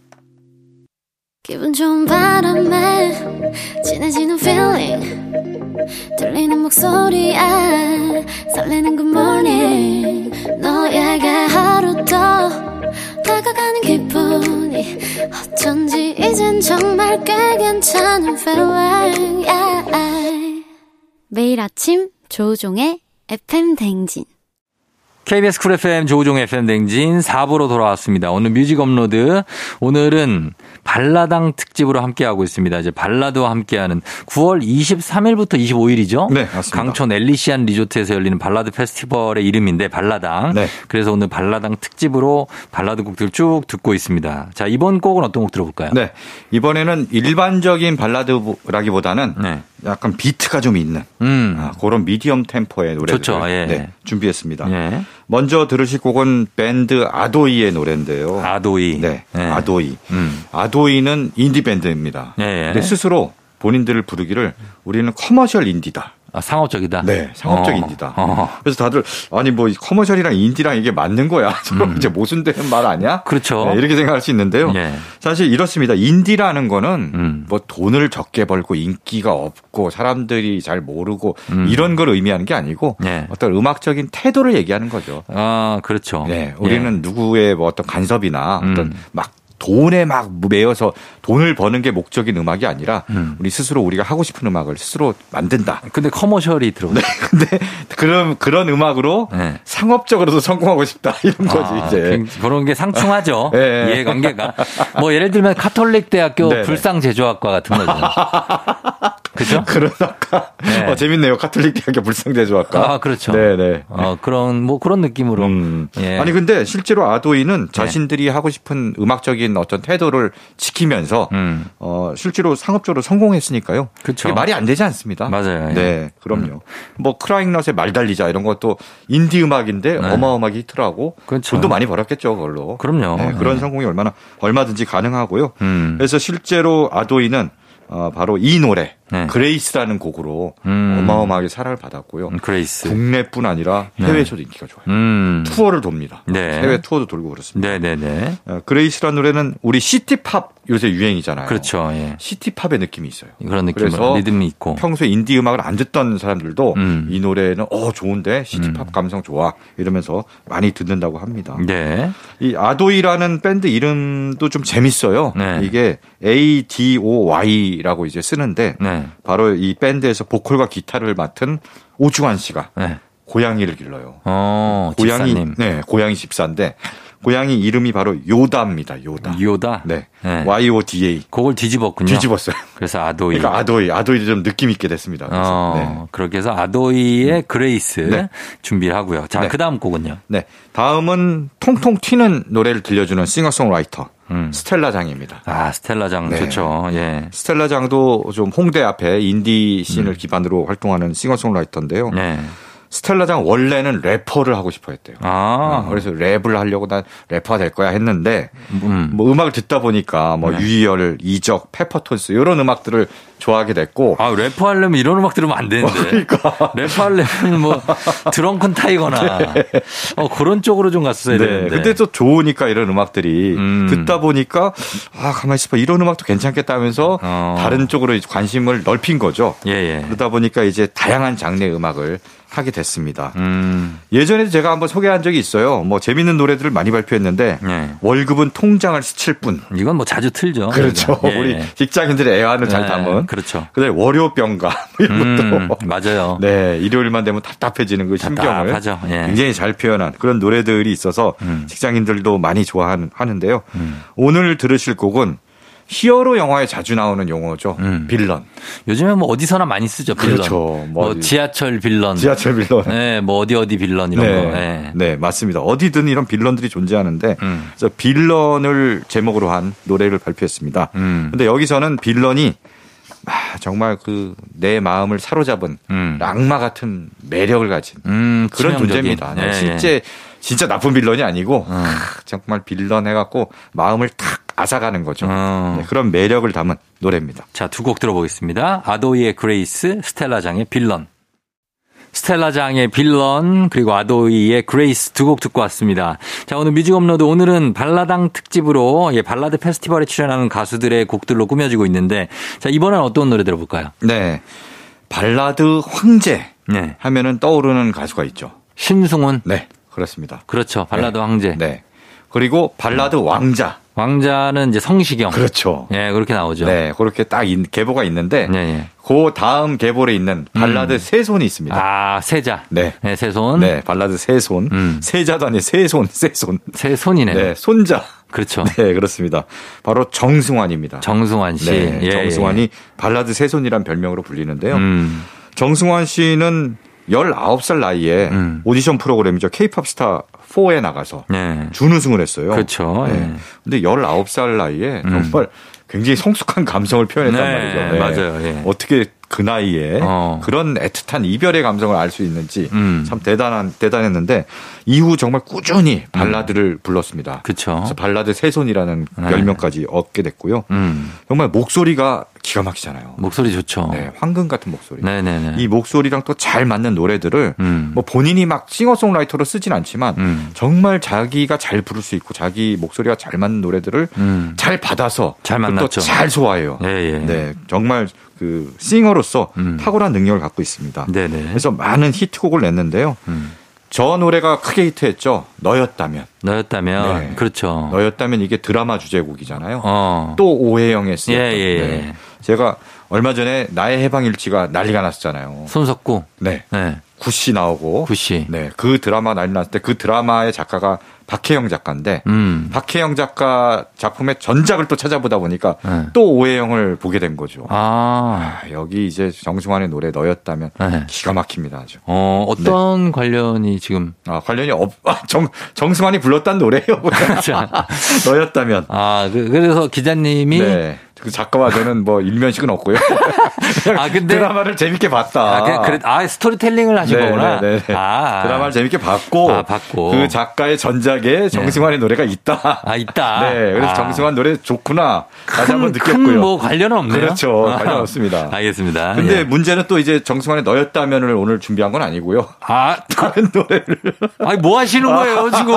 기분 좋은 바람에 진해지는 feeling 들리는 목소리에 설레는 good morning 너에게 하루 더 다가가는 기분이 어쩐지 이젠 정말 꽤 괜찮은 feeling yeah. 매일 아침 조우종의 FM 대행진 KBS 쿨 FM 조우종 FM 대행진 4부로 돌아왔습니다. 오늘 뮤직 업로드. 오늘은 발라당 특집으로 함께하고 있습니다. 이제 발라드와 함께하는 9월 23일부터 25일이죠. 네, 맞습니다. 강촌 엘리시안 리조트에서 열리는 발라드 페스티벌의 이름인데 발라당. 네. 그래서 오늘 발라당 특집으로 발라드 곡들 쭉 듣고 있습니다. 자, 이번 곡은 어떤 곡 들어볼까요? 네. 이번에는 일반적인 발라드라기보다는 네. 약간 비트가 좀 있는 음. 아, 그런 미디엄 템포의 노래를 예. 네, 준비했습니다. 예. 먼저 들으실 곡은 밴드 아도이의 노래인데요. 아도이. 네, 예. 아도이. 음. 아도이는 인디 밴드입니다. 예. 근데 스스로 본인들을 부르기를 우리는 commercial 인디다. 아, 상업적이다. 네, 상업적 어. 인디다. 어. 그래서 다들 아니 뭐 commercial이랑 인디랑 이게 맞는 거야. 음. 이제 모순되는 말 아니야? 그렇죠. 네, 이렇게 생각할 수 있는데요. 예. 사실 이렇습니다. 인디라는 거는 음. 뭐 돈을 적게 벌고 인기가 없고 사람들이 잘 모르고 음. 이런 걸 의미하는 게 아니고 예. 어떤 음악적인 태도를 얘기하는 거죠. 아, 그렇죠. 네, 우리는 예. 누구의 뭐 어떤 간섭이나 어떤 음. 막 돈에 막 매여서 돈을 버는 게 목적인 음악이 아니라 음. 우리 스스로 우리가 하고 싶은 음악을 스스로 만든다. 근데 commercial이 들어. 네. 근데 그런 그런 음악으로 네. 상업적으로도 성공하고 싶다 이런 아, 거지 이제. 그, 그런 게 상충하죠. 네. 이해관계가. 뭐 예를 들면 카톨릭 대학교 네, 네. 불상 제조학과 같은 거죠. 그죠? 그런 학과. 네. 어, 재밌네요. 카톨릭 대학교 불상 제조학과. 아 그렇죠. 네네. 어, 그런 뭐 그런 느낌으로. 음. 예. 아니 근데 실제로 아도이는 자신들이 하고 싶은 음악적인 어떤 태도를 지키면서 음. 어, 실제로 상업적으로 성공했으니까요. 그렇죠. 말이 안 되지 않습니다. 맞아요. 예. 네, 그럼요. 음. 뭐 크라잉넛의 말 달리자 이런 것도 인디 음악인데 네. 어마어마하게 히트하고 그렇죠. 돈도 많이 벌었겠죠, 그걸로. 그럼요. 네, 그런 네. 성공이 얼마나 얼마든지 가능하고요. 음. 그래서 실제로 아도이는 어, 바로 이 노래 네. 그레이스라는 곡으로 음. 어마어마하게 사랑을 받았고요. 음, 그레이스. 국내뿐 아니라 네. 해외에서도 네. 인기가 좋아요. 음. 투어를 돕니다. 네. 해외 투어도 돌고 그렇습니다. 네네네. 네, 네. 어, 그레이스라는 노래는 우리 시티팝 요새 유행이잖아요. 그렇죠. 예. 시티팝의 느낌이 있어요. 그런 느낌. 그래서 리듬이 있고. 평소에 인디 음악을 안 듣던 사람들도 음. 이 노래는 어 좋은데 시티팝 음. 감성 좋아 이러면서 많이 듣는다고 합니다. 네. 이 아도이라는 밴드 이름도 좀 재밌어요. 네. 이게 A D O Y라고 이제 쓰는데 네. 바로 이 밴드에서 보컬과 기타를 맡은 오주환 씨가 네. 고양이를 길러요. 어, 고양이 집사님. 네, 고양이 집사인데 고양이 이름이 바로 요다입니다. 요다. 요다. 네. 네. Y O D A. 그걸 뒤집었군요. 뒤집었어요. 그래서 아도이. 그러니까 아도이, 아도이 좀 느낌 있게 됐습니다. 그래서. 어, 네. 그렇게 해서 아도이의 음. 그레이스 네. 준비를 하고요. 자, 네. 그다음 곡은요. 네. 다음은 통통 튀는 노래를 들려주는 싱어송라이터. 음. 스텔라 장입니다. 아, 스텔라 장 네. 좋죠. 예. 스텔라 장도 좀 홍대 앞에 인디 scene을 음. 기반으로 활동하는 싱어송라이터인데요. 네. 스텔라장 원래는 래퍼를 하고 싶어 했대요. 아. 어, 그래서 랩을 하려고 난 래퍼가 될 거야 했는데 음. 뭐 음악을 듣다 보니까 뭐 네. 유희열, 이적, 페퍼톤스 이런 음악들을 좋아하게 됐고. 아, 래퍼 하려면 이런 음악 들으면 안 되는데. 어, 그러니까. 래퍼 하려면 뭐 드렁큰 타이거나 네. 어, 그런 쪽으로 좀 갔어야 네. 되는데. 근데 또 좋으니까 이런 음악들이 음. 듣다 보니까 아, 가만히 있어봐. 이런 음악도 괜찮겠다 하면서 어. 다른 쪽으로 관심을 넓힌 거죠. 예, 예. 그러다 보니까 이제 다양한 장르의 음악을 하게 됐습니다. 음. 예전에도 제가 한번 소개한 적이 있어요. 뭐 재밌는 노래들을 많이 발표했는데 네. 월급은 통장을 스칠 뿐. 이건 뭐 자주 틀죠. 그렇죠. 예. 우리 직장인들의 애환을 잘 네. 담은. 그렇죠. 그다음에 월요병가 뭐 이런 음, 것도 맞아요. 네 일요일만 되면 답답해지는 그 심경을 예. 굉장히 잘 표현한 그런 노래들이 있어서 음. 직장인들도 많이 좋아하는데요. 음. 오늘 들으실 곡은 히어로 영화에 자주 나오는 용어죠. 음. 빌런. 요즘에 뭐 어디서나 많이 쓰죠. 빌런. 그렇죠. 뭐, 뭐 지하철 빌런. 지하철 빌런. 네, 뭐 어디 어디 빌런 이런 네. 거. 네. 네, 맞습니다. 어디든 이런 빌런들이 존재하는데 음. 그래서 빌런을 제목으로 한 노래를 발표했습니다. 음. 근데 여기서는 빌런이 아, 정말 그 내 마음을 사로잡은 음. 악마 같은 매력을 가진 음, 그런 존재입니다. 네, 실제 네. 진짜 나쁜 빌런이 아니고 음. 정말 빌런 해갖고 마음을 탁 앗아가는 거죠. 어. 네, 그런 매력을 담은 노래입니다. 자, 두 곡 들어보겠습니다. 아도이의 그레이스, 스텔라장의 빌런. 스텔라 장의 빌런 그리고 아도이의 그레이스 두 곡 듣고 왔습니다. 자 오늘 뮤직 업로드 오늘은 발라당 특집으로 예, 발라드 페스티벌에 출연하는 가수들의 곡들로 꾸며지고 있는데 자 이번엔 어떤 노래 들어볼까요? 네 발라드 황제 네. 하면은 떠오르는 가수가 있죠. 신승훈. 네 그렇습니다. 그렇죠 발라드 네. 황제. 네 그리고 발라드 왕자 왕자는 이제 성시경. 그렇죠. 예, 그렇게 나오죠. 네, 그렇게 딱 계보가 있는데 네, 네. 그 다음 계보에 있는 발라드 음. 세손이 있습니다. 아, 세자. 네. 네, 세손. 네, 발라드 세손. 음. 세자도 아니 세손, 세손. 세손이네. 네, 손자. 그렇죠. 네, 그렇습니다. 바로 정승환입니다. 정승환 씨. 네, 예, 정승환이 예. 발라드 세손이란 별명으로 불리는데요. 음. 정승환 씨는 19살 나이에 음. 오디션 프로그램이죠. 케이팝 스타 4에 나가서 네. 준우승을 했어요. 그렇죠. 네. 네. 근데 19살 나이에 음. 정말 굉장히 성숙한 감성을 표현했단 네. 말이죠. 네. 맞아요. 예. 어떻게 그 나이에 어. 그런 애틋한 이별의 감성을 알 수 있는지 음. 참 대단한 대단했는데 이후 정말 꾸준히 발라드를 음. 불렀습니다. 그렇죠. 그래서 발라드 세손이라는 네. 별명까지 얻게 됐고요. 음. 정말 목소리가 기가 막히잖아요. 목소리 좋죠. 네, 황금 같은 목소리. 네네네. 이 목소리랑 또 잘 맞는 노래들을 음. 뭐 본인이 막 싱어송라이터로 쓰진 않지만 음. 정말 자기가 잘 부를 수 있고 자기 목소리가 잘 맞는 노래들을 음. 잘 받아서 잘 만났죠. 잘 소화해요. 예, 예. 네, 정말 그 싱어로서 음. 탁월한 능력을 갖고 있습니다. 네네. 그래서 많은 히트곡을 냈는데요. 음. 저 노래가 크게 히트했죠. 너였다면. 너였다면. 네. 그렇죠. 너였다면 이게 드라마 주제곡이잖아요. 어. 또 오해영의 쓰였던. 예, 예, 예. 네. 제가 얼마 전에 나의 해방일지가 난리가 났었잖아요. 손석구. 네. 네. 구씨 나오고. 구씨. 네. 그 드라마 난리 났을 때 그 드라마의 작가가 박혜영 작가인데 음. 박혜영 작가 작품의 전작을 또 찾아보다 보니까 네. 또 오해영을 보게 된 거죠. 아. 아 여기 이제 정승환의 노래 너였다면 네. 기가 막힙니다 아주. 어 어떤 네. 관련이 지금? 아 관련이 없. 아, 정 정승환이 불렀단 노래예요. 너였다면. 아 그, 래서 기자님이 네. 그 작가와 저는 뭐 일면식은 없고요. 아 근데 드라마를 재밌게 봤다. 아, 그, 그래, 아 스토리텔링을 하신 네, 거구나. 네, 네. 아, 드라마를 재밌게 봤고, 아, 봤고 그 작가의 전작에 정승환의 네. 노래가 있다. 아 있다. 네, 그래서 아. 정승환 노래 좋구나. 다시 한 번 느꼈고요. 뭐 관련 없네요. 그렇죠, 관련 없습니다. 알겠습니다. 근데 예. 문제는 또 이제 정승환의 너였다면을 오늘 준비한 건 아니고요. 아 다른 노래를. 아니 뭐 하시는 거예요 지금?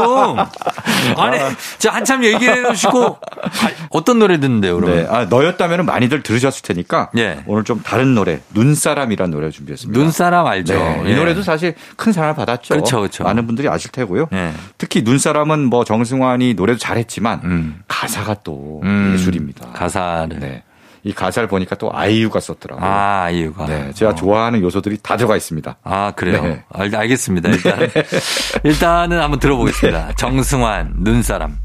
아니, 자 한참 얘기를 해놓으시고 어떤 노래 듣는데요, 그러면? 네, 아, 너였다면 많이들 들으셨을 테니까 예. 오늘 좀 다른 노래 눈사람이라는 노래 준비했습니다. 눈사람 알죠? 네. 예. 이 노래도 사실 큰 사랑을 받았죠. 그렇죠, 그렇죠. 많은 분들이 아실 테고요. 예. 특히 눈사람은 뭐 정승환이 노래도 잘했지만 음. 가사가 또 음. 예술입니다. 가사를. 네. 이 가사를 보니까 또 아이유가 썼더라고요. 아, 아이유가. 네. 제가 어. 좋아하는 요소들이 다 들어가 있습니다. 아, 그래요? 네. 알, 알겠습니다. 일단. 네. 일단은 한번 들어보겠습니다. 네. 정승환, 눈사람.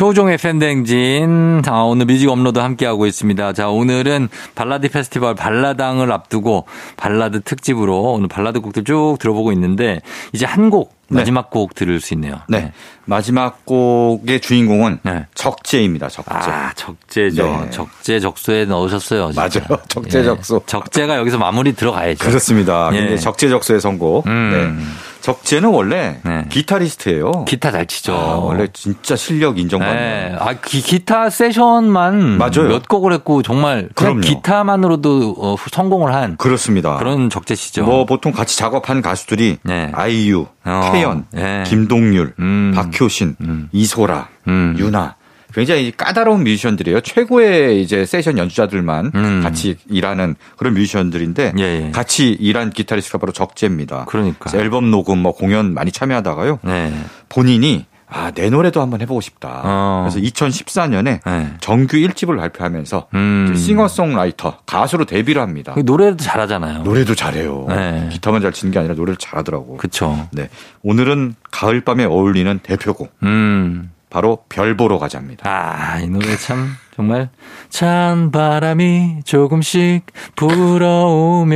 조종의 팬댕진. 자, 오늘 뮤직 업로드 함께하고 있습니다. 자, 오늘은 발라드 페스티벌 발라당을 앞두고 발라드 특집으로 오늘 발라드 곡들 쭉 들어보고 있는데 이제 한곡 네. 마지막 곡 들을 수 있네요. 네. 네. 마지막 곡의 주인공은 네. 적재입니다. 적재. 아, 적재죠. 네. 적재 적소에 넣으셨어요. 진짜. 맞아요. 적재 적소. 예. 적재가 여기서 마무리 들어가야죠. 그렇습니다. 예. 적재 적소의 선곡. 음. 네. 적재는 원래 네. 기타리스트예요. 기타 잘 치죠. 아, 원래 진짜 실력 인정받는. 네. 아, 기, 기타 세션만 맞아요. 몇 곡을 했고 정말 그냥 기타만으로도 어, 성공을 한 그렇습니다. 그런 적재 씨죠. 뭐 보통 같이 작업한 가수들이 네. 아이유, 어. 태연, 네. 김동률, 음. 박효신, 음. 이소라, 음. 유나 굉장히 까다로운 뮤지션들이에요. 최고의 이제 세션 연주자들만 음. 같이 일하는 그런 뮤지션들인데 예, 예. 같이 일한 기타리스트가 바로 적재입니다. 그러니까 앨범 녹음 뭐 공연 많이 참여하다가요. 네. 본인이 아, 내 노래도 한번 해보고 싶다. 어. 그래서 2014년에 네. 정규 1집을 발표하면서 음. 싱어송라이터, 가수로 데뷔를 합니다. 그 노래도 잘하잖아요. 노래도 잘해요. 네. 기타만 잘 치는 게 아니라 노래를 잘하더라고. 그쵸. 네. 오늘은 가을밤에 어울리는 대표곡. 음. 바로 별 보러 가자입니다. 아, 이 노래 참 정말 찬 바람이 조금씩 불어오면은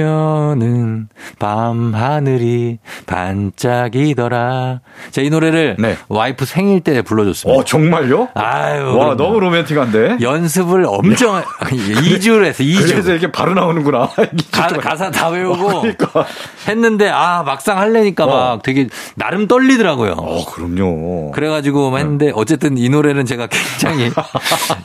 밤 하늘이 반짝이더라. 자, 이 노래를 네. 와이프 생일 때 불러줬습니다. 어, 정말요? 아유. 와, 그럼요. 너무 로맨틱한데? 연습을 엄청 2주를 했어, 2주. 그래서 이렇게 바로 나오는구나. 가, 사다 외우고 어, 그러니까. 했는데, 아, 막상 할래니까 어. 막 되게 나름 떨리더라고요. 어, 그럼요. 그래가지고 했는데, 어쨌든 이 노래는 제가 굉장히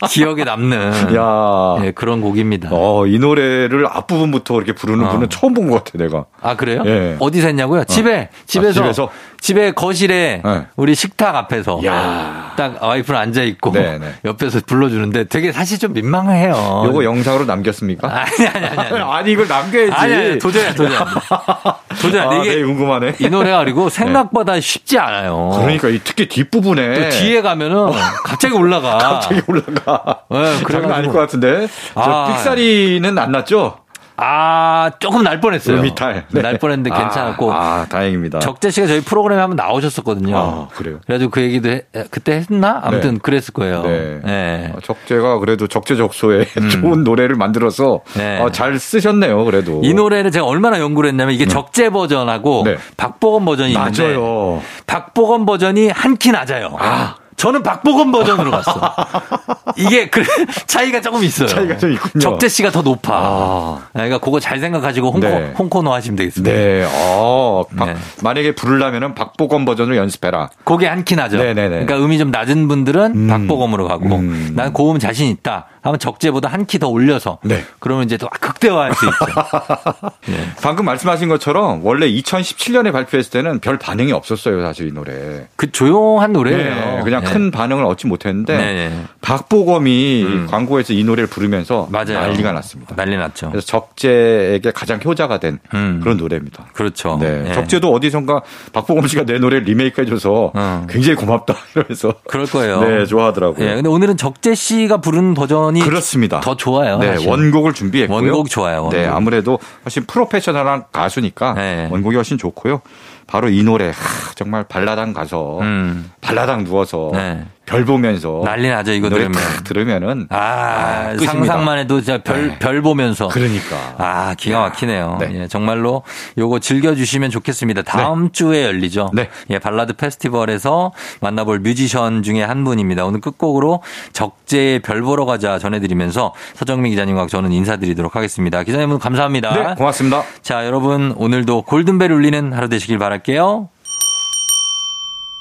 기억에 남는 야. 예, 그런 곡입니다. 어, 이 노래를 앞부분부터 이렇게 부르는 어. 분은 처음 본 것 같아, 내가. 아, 그래요? 예. 어디서 했냐고요? 집에, 어. 집에서. 아, 집에서? 집에 거실에 네. 우리 식탁 앞에서 야. 딱 와이프는 앉아 있고 네, 네. 옆에서 불러주는데 되게 사실 좀 민망해요. 요거 영상으로 남겼습니까? 아니 아니 아니 아니. 아니 이걸 남겨야지. 아니, 아니 도저히 도저히 도저히 아, 이게 네, 궁금하네. 이 노래가 그리고 생각보다 네. 쉽지 않아요. 그러니까 특히 뒷부분에 뒤에 가면은 갑자기 올라가. 갑자기 올라가. 네, 그런 거 아닐 것 같은데. 아, 삑사리는 안 났죠? 아, 조금 날 뻔했어요. 음이탈. 네. 날 뻔했는데 아, 괜찮았고. 아, 다행입니다. 적재 씨가 저희 프로그램에 한번 나오셨었거든요. 아, 그래요. 그래가지고 그 얘기도 해, 그때 했나? 아무튼 네. 그랬을 거예요. 네. 네. 아, 적재가 그래도 적재적소에 음. 좋은 노래를 만들어서 네. 아, 잘 쓰셨네요, 그래도. 이 노래를 제가 얼마나 연구를 했냐면 이게 음. 적재 버전하고 네. 박보검 버전이 있는데. 맞아요. 박보검 버전이 한 키 낮아요. 아. 저는 박보검 버전으로 갔어. 이게 그 차이가 조금 있어요. 차이가 좀 있군요. 적재 씨가 더 높아. 아. 그러니까 그거 잘 생각하시고 홍코, 네. 홍코노 하시면 되겠습니다. 네. 어, 박, 네. 만약에 부르려면은 박보검 버전으로 연습해라. 그게 한 키 나죠. 네네네. 그러니까 음이 좀 낮은 분들은 음. 박보검으로 가고 음. 난 고음 자신 있다. 하면 적재보다 한 키 더 올려서 네. 그러면 이제 또 극대화할 수 있죠. 네. 방금 말씀하신 것처럼 원래 2017년에 발표했을 때는 별 반응이 없었어요, 사실 이 노래. 그 조용한 노래예요. 네, 그냥 네. 큰 반응을 얻지 못했는데 네. 박보검이 음. 광고에서 이 노래를 부르면서 맞아요. 난리가 났습니다. 난리 났죠. 그래서 적재에게 가장 효자가 된 음. 그런 노래입니다. 그렇죠. 네. 네. 적재도 어디선가 박보검 씨가 내 노래를 리메이크해줘서 음. 굉장히 고맙다 이러면서 그럴 거예요. 네, 좋아하더라고요. 네, 근데 오늘은 적재 씨가 부른 버전 버전이 그렇습니다. 더 좋아요. 네, 사실. 원곡을 준비했고요. 원곡 좋아요. 원곡. 네, 아무래도 훨씬 프로페셔널한 가수니까 네. 원곡이 훨씬 좋고요. 바로 이 노래 하, 정말 발라당 가서 음. 발라당 누워서 네. 별 보면서 난리 나죠 이거 노래 딱 들으면은 아, 아 상상만 해도 진짜 별별 네. 보면서 그러니까 아 기가 막히네요. 네. 예, 정말로 요거 즐겨 주시면 좋겠습니다. 다음 네. 주에 열리죠. 네. 예, 발라드 페스티벌에서 만나볼 뮤지션 중에 한 분입니다. 오늘 끝곡으로 적재의 별 보러 가자 전해드리면서 서정민 기자님과 저는 인사드리도록 하겠습니다. 기자님 감사합니다. 네, 고맙습니다. 자 여러분 오늘도 골든벨 울리는 하루 되시길 바랄게요.